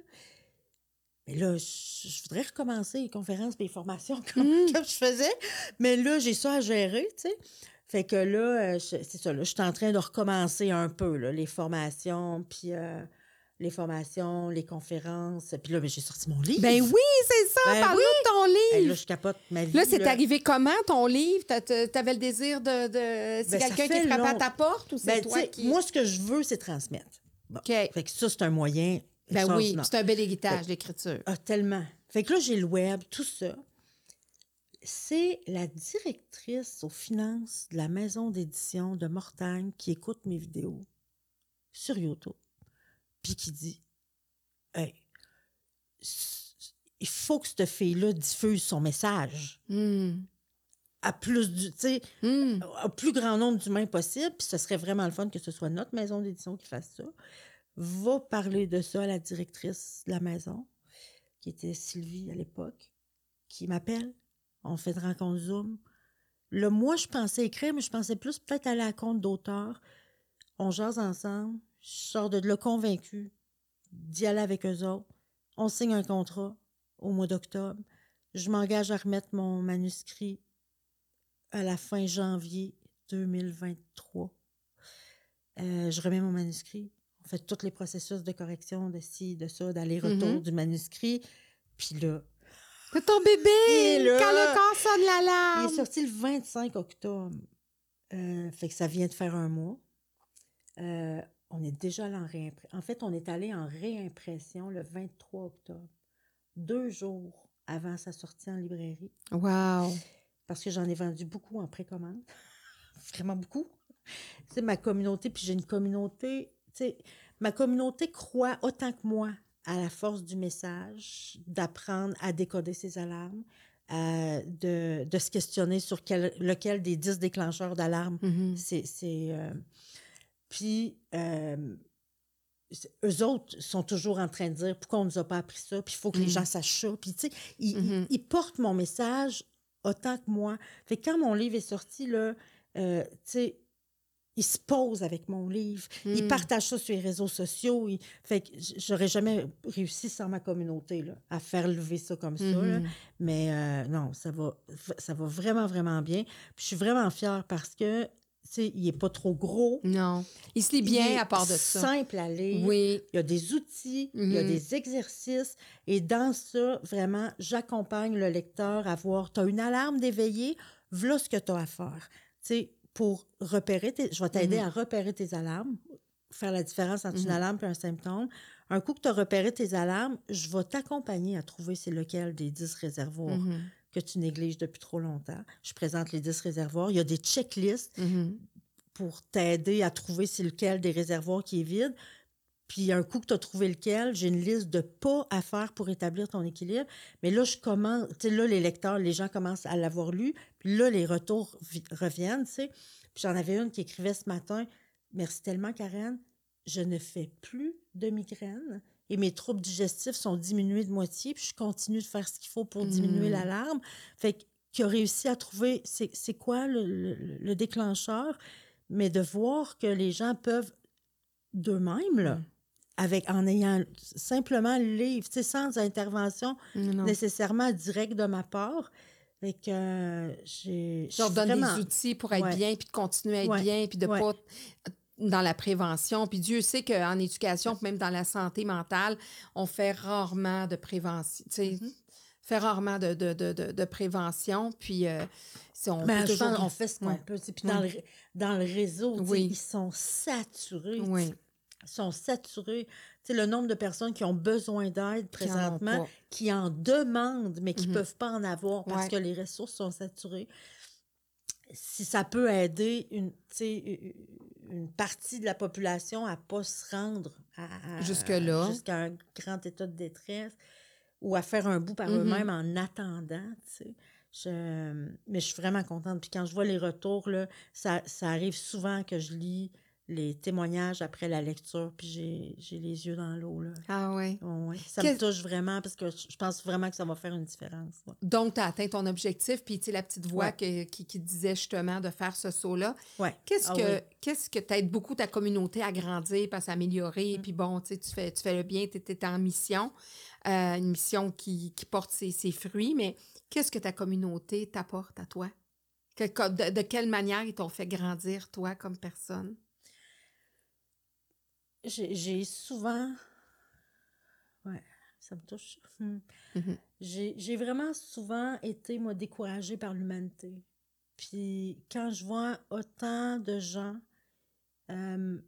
Mais là, je, je voudrais recommencer les conférences et les formations comme, Mm. comme je faisais. Mais là, j'ai ça à gérer, tu sais. Fait que là, euh, c'est ça, là, je suis en train de recommencer un peu, là, les formations, puis euh, les formations, les conférences. Puis là, ben, j'ai sorti mon livre. Ben oui, c'est ça! Ben Parle-nous de ton livre! là, je capote ma vie. Là, c'est arrivé comment, ton livre? T'a- t'a- T'avais le désir de... de... C'est Ben, quelqu'un qui frappait à long- ta porte ou c'est Ben, toi qui... Moi, ce que je veux, c'est transmettre. Bon. OK. Fait que ça, c'est un moyen. Ben oui, c'est un bel héritage, l'écriture. Ah, tellement. Fait que là, j'ai le web, tout ça. C'est la directrice aux finances de la maison d'édition de Mortagne qui écoute mes vidéos sur YouTube, puis qui dit Hey, il faut que cette fille-là diffuse son message Mm. à plus du, Mm. au plus grand nombre d'humains possible, puis ce serait vraiment le fun que ce soit notre maison d'édition qui fasse ça. Va parler de ça à la directrice de la maison, qui était Sylvie à l'époque, qui m'appelle. On fait une rencontre Zoom. Là, moi, je pensais écrire, mais je pensais plus peut-être aller à compte d'auteur. On jase ensemble. Je sors de là convaincue d'y aller avec eux autres. On signe un contrat au mois d'octobre. Je m'engage à remettre mon manuscrit à la fin janvier 2023. Euh, je remets mon manuscrit. On fait tous les processus de correction, de ci, de ça, d'aller-retour Mhm. du manuscrit. Puis là, C'est ton bébé! Là- Quand le corps sonne il l'alarme! est sorti le 25 octobre. Euh, fait que ça vient de faire un mois. Euh, on est déjà allé en réimpression. En fait, on est allé en réimpression le 23 octobre, deux jours avant sa sortie en librairie, Wow! parce que j'en ai vendu beaucoup en précommande. Vraiment beaucoup. C'est ma communauté, puis j'ai une communauté, ma communauté croit autant que moi à la force du message, d'apprendre à décoder ses alarmes, euh, de, de se questionner sur quel, lequel des dix déclencheurs d'alarme Mhm. c'est. c'est, euh, Puis, euh, eux autres sont toujours en train de dire pourquoi on ne nous a pas appris ça, puis il faut que les Mhm. gens sachent ça. Puis, tu sais, ils, ils- ils portent mon message autant que moi. Fait que quand mon livre est sorti, là, euh, tu sais, ils se posent avec mon livre. Ils Mm. partagent ça sur les réseaux sociaux. Ils- Fait que j'aurais jamais réussi sans ma communauté là, à faire lever ça comme ça. là. Mhm. Mais euh, non, ça va, ça va vraiment, vraiment bien. Puis je suis vraiment fière parce que, tu sais, il n'est pas trop gros. Non. Il se lit Il bien à part de ça. simple à lire. Oui. Il y a des outils, il y a Mhm. des exercices. Et dans ça, vraiment, j'accompagne le lecteur à voir, tu as une alarme d'éveiller, voilà ce que tu as à faire. Tu sais, pour repérer, tes- je vais t'aider Mhm. à repérer tes alarmes, faire la différence entre Mhm. une alarme et un symptôme. Un coup que tu as repéré tes alarmes, je vais t'accompagner à trouver c'est lequel des 10 réservoirs Mhm. que tu négliges depuis trop longtemps. Je présente les 10 réservoirs. Il y a des checklists Mhm. pour t'aider à trouver c'est lequel des réservoirs qui est vide. Puis un coup que tu as trouvé lequel, j'ai une liste de pas à faire pour établir ton équilibre. Mais là, je commence, tu sais, là, les lecteurs, les gens commencent à l'avoir lu. Puis là, les retours vi- reviennent, tu sais. Puis j'en avais une qui écrivait ce matin Merci tellement, Karen. Je ne fais plus de migraine. et mes troubles digestifs sont diminués de moitié, puis je continue de faire ce qu'il faut pour diminuer Mm. l'alarme. Fait qu'il a réussi à trouver c'est quoi le, le- le déclencheur, mais de voir que les gens peuvent d'eux-mêmes, là, Mm. Avec, en ayant simplement le livre, tu sais, sans intervention Non. nécessairement directe de ma part. Fait que euh, j'ai. Je donne vraiment- des outils pour être Ouais. bien, puis de continuer à être Ouais. bien, puis de Ouais. pas dans la prévention. Puis Dieu sait qu'en éducation, puis même dans la santé mentale, on fait rarement de prévention. Tu sais, Mm-hmm. fait rarement de, de, de, de, prévention. Puis euh, si on Mais peut toujours... qu'on fait ce qu'on peut. Puis dans, le, dans le réseau, Oui. ils sont saturés. Oui. Sont saturés. Tu sais, le nombre de personnes qui ont besoin d'aide en présentement, qui en demandent, mais qui ne Mhm. peuvent pas en avoir parce Ouais. que les ressources sont saturées. Si ça peut aider une, une partie de la population à ne pas se rendre à- à- Jusque-là. jusqu'à un grand état de détresse ou à faire un bout par Mhm. eux-mêmes en attendant, tu sais. Je- mais je suis vraiment contente. Puis quand je vois les retours, là, ça, ça arrive souvent que je lis les témoignages après la lecture, puis j'ai, les yeux dans l'eau. Ah ouais. Ça me touche vraiment parce que je pense vraiment que ça va faire une différence. ouais. Donc, tu as atteint ton objectif, puis tu sais, la petite voix Ouais. que- qui, qui disait justement de faire ce saut-là. Ouais. Qu'est-ce Ah que oui. qu'est-ce que t'aides beaucoup ta communauté à grandir, à s'améliorer, Mm. puis bon, tu fais, tu fais le bien, tu es, en mission, euh, une mission qui, qui porte ses, ses fruits, mais qu'est-ce que ta communauté t'apporte à toi? Que- de, de quelle manière ils t'ont fait grandir, toi, comme personne? J'ai, souvent. Ouais, ça me touche. Hmm. Mhm. J'ai, vraiment souvent été, moi, découragée par l'humanité. Puis quand je vois autant de gens euh,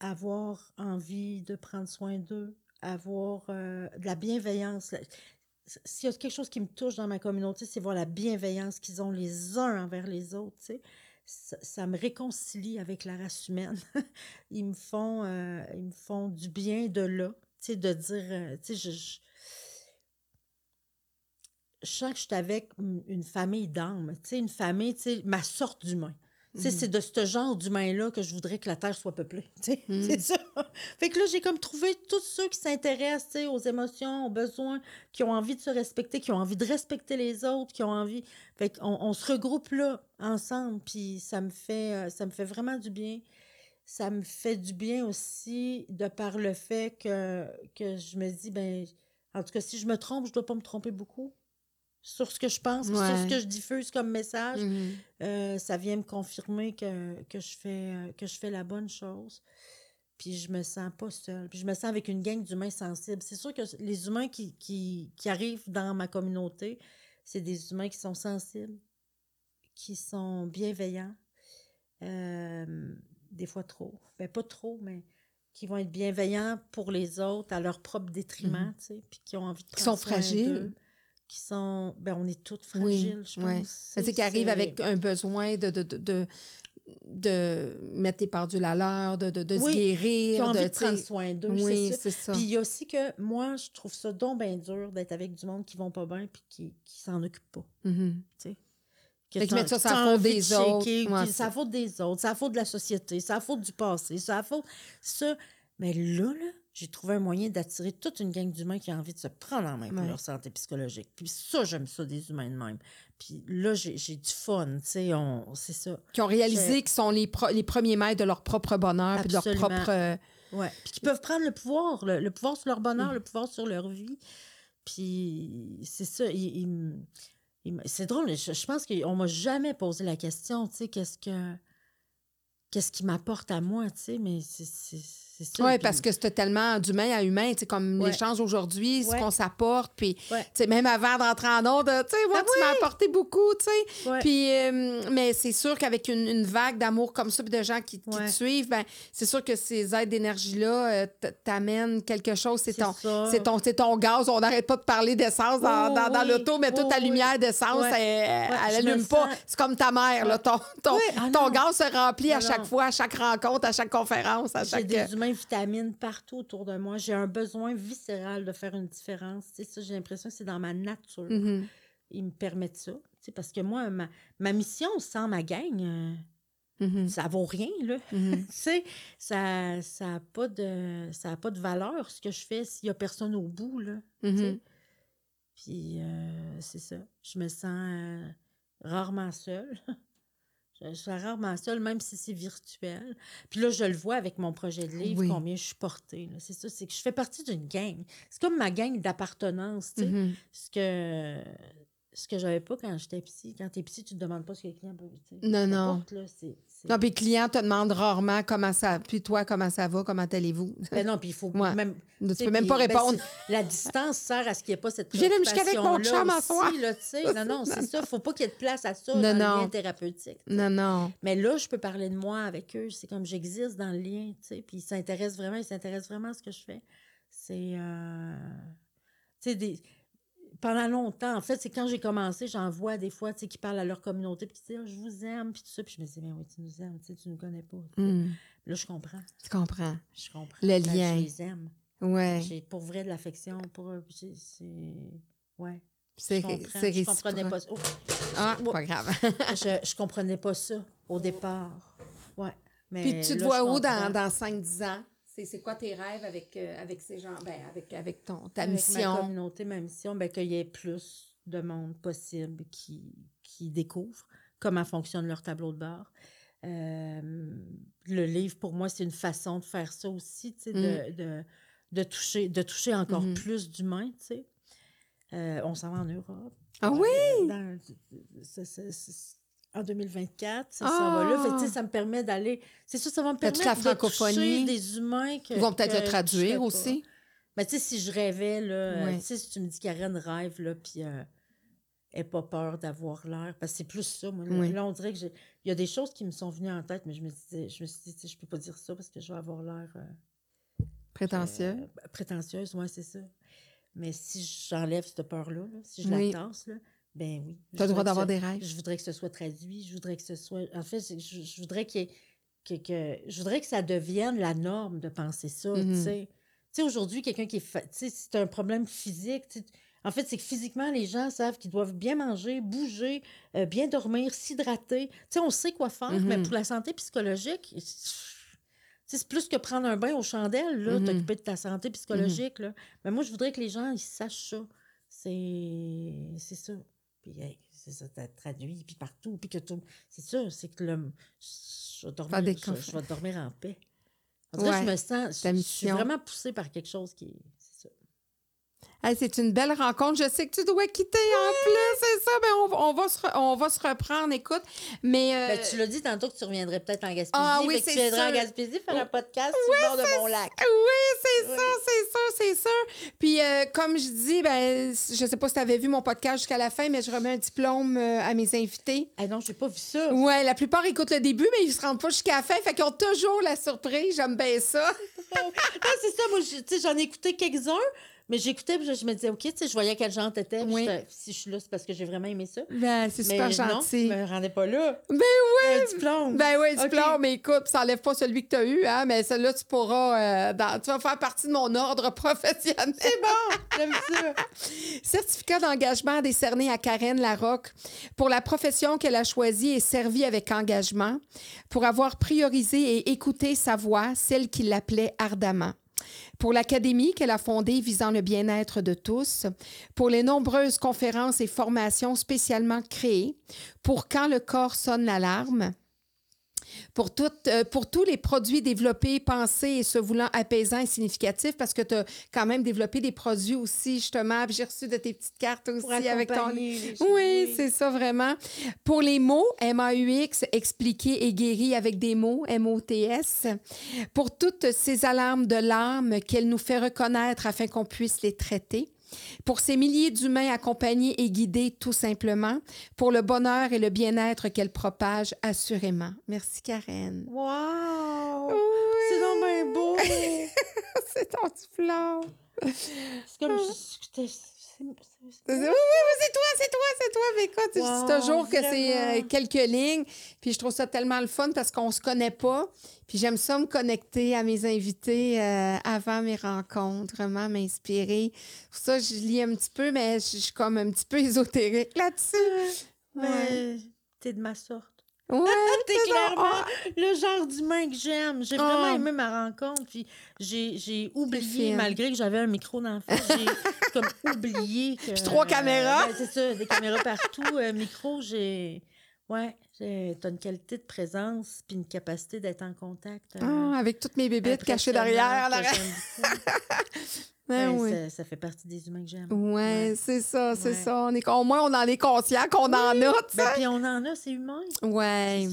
avoir envie de prendre soin d'eux, avoir euh, de la bienveillance. la- S'il y a quelque chose qui me touche dans ma communauté, c'est voir la bienveillance qu'ils ont les uns envers les autres. tu sais. Ça, me réconcilie avec la race humaine. ils, me font, euh, ils me font du bien de là. de dire, euh, tu sais, je, je, je sens que je suis avec une famille d'âmes, tu sais, une famille, ma sorte d'humain. C'est de ce genre d'humain-là que je voudrais que la Terre soit peuplée. Mhm. C'est ça. Fait que là, j'ai comme trouvé tous ceux qui s'intéressent aux émotions, aux besoins, qui ont envie de se respecter, qui ont envie de respecter les autres, qui ont envie. Fait qu'on on se regroupe là, ensemble, puis ça me fait, euh, ça me fait vraiment du bien. Ça me fait du bien aussi de par le fait que, que je me dis, ben, en tout cas, si je me trompe, je dois pas me tromper beaucoup sur ce que je pense, puis sur ce Ouais. que je diffuse comme message. Mhm. Euh, ça vient me confirmer que, que, je fais, euh, que je fais la bonne chose. Puis je me sens pas seule. Puis je me sens avec une gang d'humains sensibles. C'est sûr que les humains qui, qui, qui arrivent dans ma communauté, c'est des humains qui sont sensibles, qui sont bienveillants. euh, des fois trop. Ben, pas trop, mais qui vont être bienveillants pour les autres à leur propre détriment, tu sais, puis qui ont envie de Qui sont fragiles. Qui sont... Ben, on est toutes Oui, fragiles, je pense. ouais. tu C'est sais, qui arrive c'est- avec un besoin de, de, de, de, de mettre tes pendules à l'heure, de, de, de Oui, se guérir. qui ont envie de, de prendre tu sais, soin d'eux, Oui, c'est ça. ça. Puis il y a aussi que moi, je trouve ça donc bien dur d'être avec du monde qui vont pas bien puis qui, qui s'en occupent pas. T'as- mettent ça que la t'as faute de des autres. Ouais, la faute des autres, la faute de la société, la faute du passé, la faute. Ça. Mais là, là, j'ai trouvé un moyen d'attirer toute une gang d'humains qui a envie de se prendre en main pour Ouais. leur santé psychologique. Puis ça, j'aime ça, des humains de même. Puis là, j'ai du fun, tu sais, on- c'est ça. Qui ont réalisé qu'ils sont les, pro- les premiers maîtres de leur propre bonheur puis de leur propre. euh, Ouais. Puis qui peuvent prendre le pouvoir, le, le pouvoir sur leur bonheur, Mm. le pouvoir sur leur vie. Puis c'est ça. c'est drôle, je, je pense qu'on m'a jamais posé la question, tu sais, qu'est-ce que. Qu'est-ce qui m'apporte à moi, tu sais, mais c'est. Oui, parce que c'était tellement d'humain à humain, tu sais, comme Ouais. l'échange aujourd'hui, ce qu'on s'apporte, puis Ouais. tu sais, même avant d'entrer en onde, tu sais, moi, Ah tu m'as apporté beaucoup, tu sais. Puis, euh, mais c'est sûr qu'avec une, une vague d'amour comme ça, puis de gens qui, te suivent, ben, c'est sûr que ces aides d'énergie-là euh, t'amènent quelque chose. C'est ton, c'est ton, c'est ton gaz. On n'arrête pas de parler d'essence dans, Oh, dans, dans oui. l'auto, mais toute Oh, ta oui. lumière d'essence, elle, Ouais, elle je me allume pas. sens- C'est comme ta mère, là. Ton, ton, ah ton gaz se remplit à chaque fois, à chaque rencontre, à chaque conférence, à chaque. Vitamines partout autour de moi. J'ai un besoin viscéral de faire une différence. Ça, j'ai l'impression que c'est dans ma nature. Mhm. Ils me permettent ça. Parce que moi, ma, ma mission sans ma gang, euh, Mhm. Ça vaut rien, là. Mhm. sais, ça n'a ça pas, de, ça a pas de valeur, ce que je fais, s'il n'y a personne au bout, là. Puis, euh, c'est ça. Je me sens euh, rarement seule. je, je suis rarement seule, même si c'est virtuel. Puis là, je le vois avec mon projet de livre, Oui. combien je suis portée. C'est ça, c'est que je fais partie d'une gang. C'est comme ma gang d'appartenance, tu sais. Mhm. Ce que, ce que j'avais pas quand j'étais petit. Quand t'es petit, tu te demandes pas ce que les clients peuvent. Non, non. là, Non, puis le client te demande rarement comment ça. Puis toi, comment ça va, comment allez-vous? Ben non, puis il faut Ouais. même... Tu peux même pas ben, répondre. la distance sert à ce qu'il n'y ait pas cette Je viens de me chicaner avec mon chum en sais. Non, non, c'est ça. faut pas qu'il y ait de place à ça Non, dans non. le lien thérapeutique. Non, non. Mais là, je peux parler de moi avec eux. C'est comme j'existe dans le lien, tu sais. Puis ils s'intéressent vraiment, ils s'intéressent vraiment à ce que je fais. C'est... euh, Tu sais, des... pendant longtemps, en fait, c'est quand j'ai commencé, j'en vois des fois, tu sais, qui parlent à leur communauté, puis qui disent Ah, je vous aime », puis tout ça. Puis je me dis « Mais oui, tu nous aimes, tu sais, tu nous connais pas. Mhm. Là, je comprends. Tu comprends. Je comprends. Le Ben, lien. Je les aime. Ouais. J'ai pour vrai de l'affection pour eux. C'est... Ouais. C'est Je comprends. c'est Je comprenais pas ça. Oh, Ah, Oh. pas grave. je, je comprenais pas ça au départ. Ouais. Mais Puis tu te vois où dans, dans 5-10 ans? C'est quoi tes rêves avec, euh, avec ces gens? Ben, avec, avec ton, ta Avec mission? ma communauté, ma mission, ben, qu'il y ait plus de monde possible qui, qui découvre comment fonctionne leur tableau de bord. Euh, le livre, pour moi, c'est une façon de faire ça aussi, de, de, de toucher, de toucher encore Mhm. plus d'humains. Euh, on s'en va en Europe. Ah oui? Euh, en 2024, ça va là. Fait sais, ça me permet d'aller. C'est sûr, ça va me permettre la de toucher francophonie? des humains que. Ils vont peut-être le traduire aussi. Mais tu sais, si je rêvais, là, euh, tu sais, si tu me dis Karen rêve, là, puis euh, elle n'a pas peur d'avoir l'air, parce que c'est plus ça, moi. Là, Oui. Là, on dirait que j'ai... Il y a des choses qui me sont venues en tête, mais je me, disais, je me suis dit, tu sais, je peux pas dire ça parce que je vais avoir l'air... euh, Prétentieux. euh, prétentieuse, ouais, c'est ça. Mais si j'enlève cette peur-là, là, si je Oui. la tasse, là, ben oui. Tu as le droit d'avoir des rêves. Je voudrais que ce soit traduit, je voudrais que ce soit... En fait, je, voudrais ait- que, que- Je voudrais que ça devienne la norme de penser ça, tu Mhm. sais. Tu sais, aujourd'hui, quelqu'un qui est... Tu sais, c'est un problème physique, tu sais, en fait, c'est que physiquement, les gens savent qu'ils doivent bien manger, bouger, euh, bien dormir, s'hydrater. Tu sais, on sait quoi faire, mais Mhm. pour la santé psychologique, c'est plus que prendre un bain aux chandelles, là, Mhm. t'occuper de ta santé psychologique. Là. Mais moi, je voudrais que les gens, ils sachent ça. C'est c'est ça. Puis, hey, c'est ça, t'as traduit, puis partout, puis que tout... C'est ça, c'est que le... Je vais dormir, je, vais dormir en paix. En tout cas, Ouais, je me sens... Je, je suis vraiment poussée par quelque chose qui. Hey, c'est une belle rencontre. Je sais que tu dois quitter en plus, c'est ça. Ben, on, va- on va se re- on va se reprendre, écoute. Mais. euh, Ben, tu l'as dit tantôt que tu reviendrais peut-être en Gaspésie. Ah oui, c'est tu viendrais en. Gaspésie faire un podcast sur le bord de mon lac. Oui, c'est Oui. ça, c'est sûr, c'est sûr. Puis, euh, comme je dis, ben, je sais pas si tu avais vu mon podcast jusqu'à la fin, mais je remets un diplôme euh, à mes invités. Ah non, j'ai pas vu ça. Ouais, la plupart écoutent le début, mais ils se rendent pas jusqu'à la fin. Fait qu'ils ont toujours la surprise. J'aime bien ça. Ah, c'est ça, moi, je- tu sais, j'en ai écouté quelques-uns, mais j'écoutais, je, je me disais, OK, tu sais, je voyais quel genre t'étais. Oui. Si je suis là, c'est parce que j'ai vraiment aimé ça. Ben, c'est super mais gentil. Non, je me rendais pas là. Ben oui! Un diplôme. Ben oui, diplôme, mais écoute, ça enlève pas celui que tu as eu, hein, mais celui-là, tu pourras. euh, dans- tu vas faire partie de mon ordre professionnel. C'est bon, j'aime ça. Certificat d'engagement décerné à Karen Larocque pour la profession qu'elle a choisie et servie avec engagement, pour avoir priorisé et écouté sa voix, celle qui l'appelait ardemment. Pour l'académie qu'elle a fondée visant le bien-être de tous, pour les nombreuses conférences et formations spécialement créées, pour quand le corps sonne l'alarme, pour, toutes, euh, pour tous les produits développés, pensés et se voulant apaisants et significatifs, parce que tu as quand même développé des produits aussi, justement. J'ai reçu de tes petites cartes aussi avec ton. Oui, c'est ça, vraiment. Pour les mots, M-A-U-X, expliquer et guérir avec des mots, M-O-T-S. Pour toutes ces alarmes de l'âme qu'elle nous fait reconnaître afin qu'on puisse les traiter. Pour ces milliers d'humains accompagnés et guidés tout simplement. Pour le bonheur et le bien-être qu'elle propage assurément. Merci, Karen. Wow! C'est bien beau! C'est ton petit fleur. C'est comme... je- c'est- c'est- Oui, oui, oui, c'est toi, c'est toi, c'est toi. Mais écoute, je dis Wow, toujours que c'est euh, quelques lignes. Puis je trouve ça tellement le fun parce qu'on se connaît pas. Puis j'aime ça me connecter à mes invités euh, avant mes rencontres, vraiment m'inspirer. Pour ça, je lis un petit peu, mais je suis comme un petit peu ésotérique là-dessus. Ouais. Mais t'es de ma sorte. Ouais, T'es clairement Ah, le genre d'humain que j'aime. J'ai Ah. vraiment aimé ma rencontre. Puis j'ai, oublié, malgré que j'avais un micro dans la face, j'ai comme oublié que. Puis trois caméras. ben, c'est ça, des caméras partout. euh, micro, j'ai. Ouais, j'ai... t'as une qualité de présence puis une capacité d'être en contact. euh, ah, avec toutes mes bébites cachées derrière. beaucoup. Ben oui. ça, ça fait partie des humains que j'aime. Ouais, c'est ça, c'est Ouais. ça. On est, au moins, on en est conscient qu'on en a, tu Ben, sais. puis on en a, c'est humain. ouais.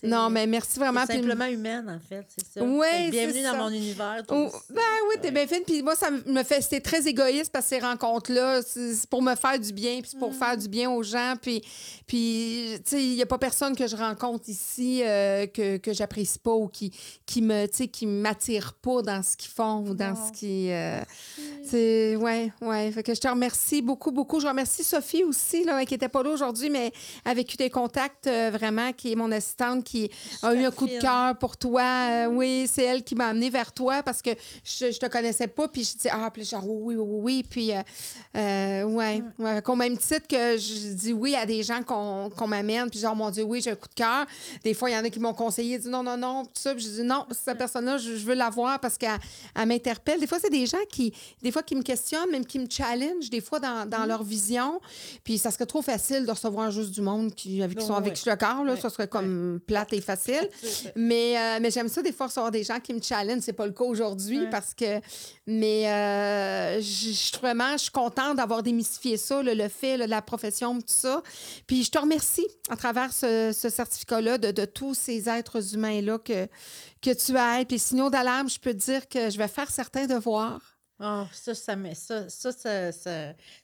Ça. Non, mais merci vraiment. c'est puis- simplement humaine, en fait, c'est ça. Ouais, que bienvenue c'est dans ça. mon univers. toi Oh, aussi. ben oui, t'es bien fine. Puis moi, ça me fait. C'était très égoïste parce que ces rencontres-là, c'est c'est pour me faire du bien, puis c'est pour faire du bien aux gens. Puis, puis tu sais, il n'y a pas personne que je rencontre ici euh, que, que j'apprécie pas ou qui, qui me, tu sais, qui m'attire pas dans ce qu'ils font ou dans ce qui. euh, c'est. Ouais, ouais. Fait que je te remercie beaucoup, beaucoup. Je remercie Sophie aussi, là, qui était pas là aujourd'hui, mais avec eu des contacts, euh, vraiment, qui est mon assistante, qui a eu un coup de cœur pour toi. Euh, oui, c'est elle qui m'a amené vers toi parce que je, je te connaissais pas. Puis je dis, ah, puis genre, oui, oui, oui, oui. Puis, euh, euh, ouais, ouais. Au même titre que je dis oui à des gens qu'on m'amène. Puis genre, mon Dieu, oui, j'ai un coup de cœur. Des fois, il y en a qui m'ont conseillé, dit non, non, non, tout ça. Puis je dis non, cette personne-là, je, je veux la voir parce qu'elle elle m'interpelle. Des fois, c'est des gens qui, des fois, qui me questionnent, même qui me challenge, des fois, dans, dans leur vision. Puis ça serait trop facile de recevoir juste du monde qui, avec qui sont Ouais, avec le cœur. Là, Ça serait comme plate et facile. Mais, euh, mais j'aime ça des fois recevoir des gens qui me challenge. C'est pas le cas aujourd'hui Ouais. parce que. Mais euh, je vraiment, je suis contente d'avoir démystifié ça, là, le fait de la profession, tout ça. Puis je te remercie à travers ce, ce certificat-là de, de tous ces êtres humains-là que, que tu aides. Puis sinon, d'alarme, je peux te dire que je vais faire certains devoirs. Oh, ça, ça, me- ça, ça, ça, ça,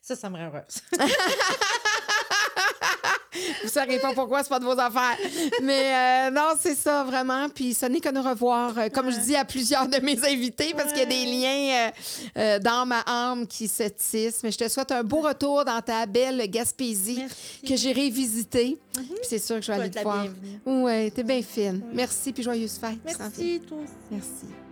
ça, ça me rend heureuse. Vous savez pas pourquoi, c'est pas de vos affaires. Mais euh, non, c'est ça, vraiment. Puis ce n'est que nous revoir, euh, comme je dis à plusieurs de mes invités, parce qu'il y a des liens euh, dans ma âme qui se tissent. Mais je te souhaite un beau retour dans ta belle Gaspésie Merci. que j'irai visiter. Puis c'est sûr que je vais aller te voir. Oui, t'es bien fine. Merci, puis joyeuse fête. Merci, toi aussi. Merci.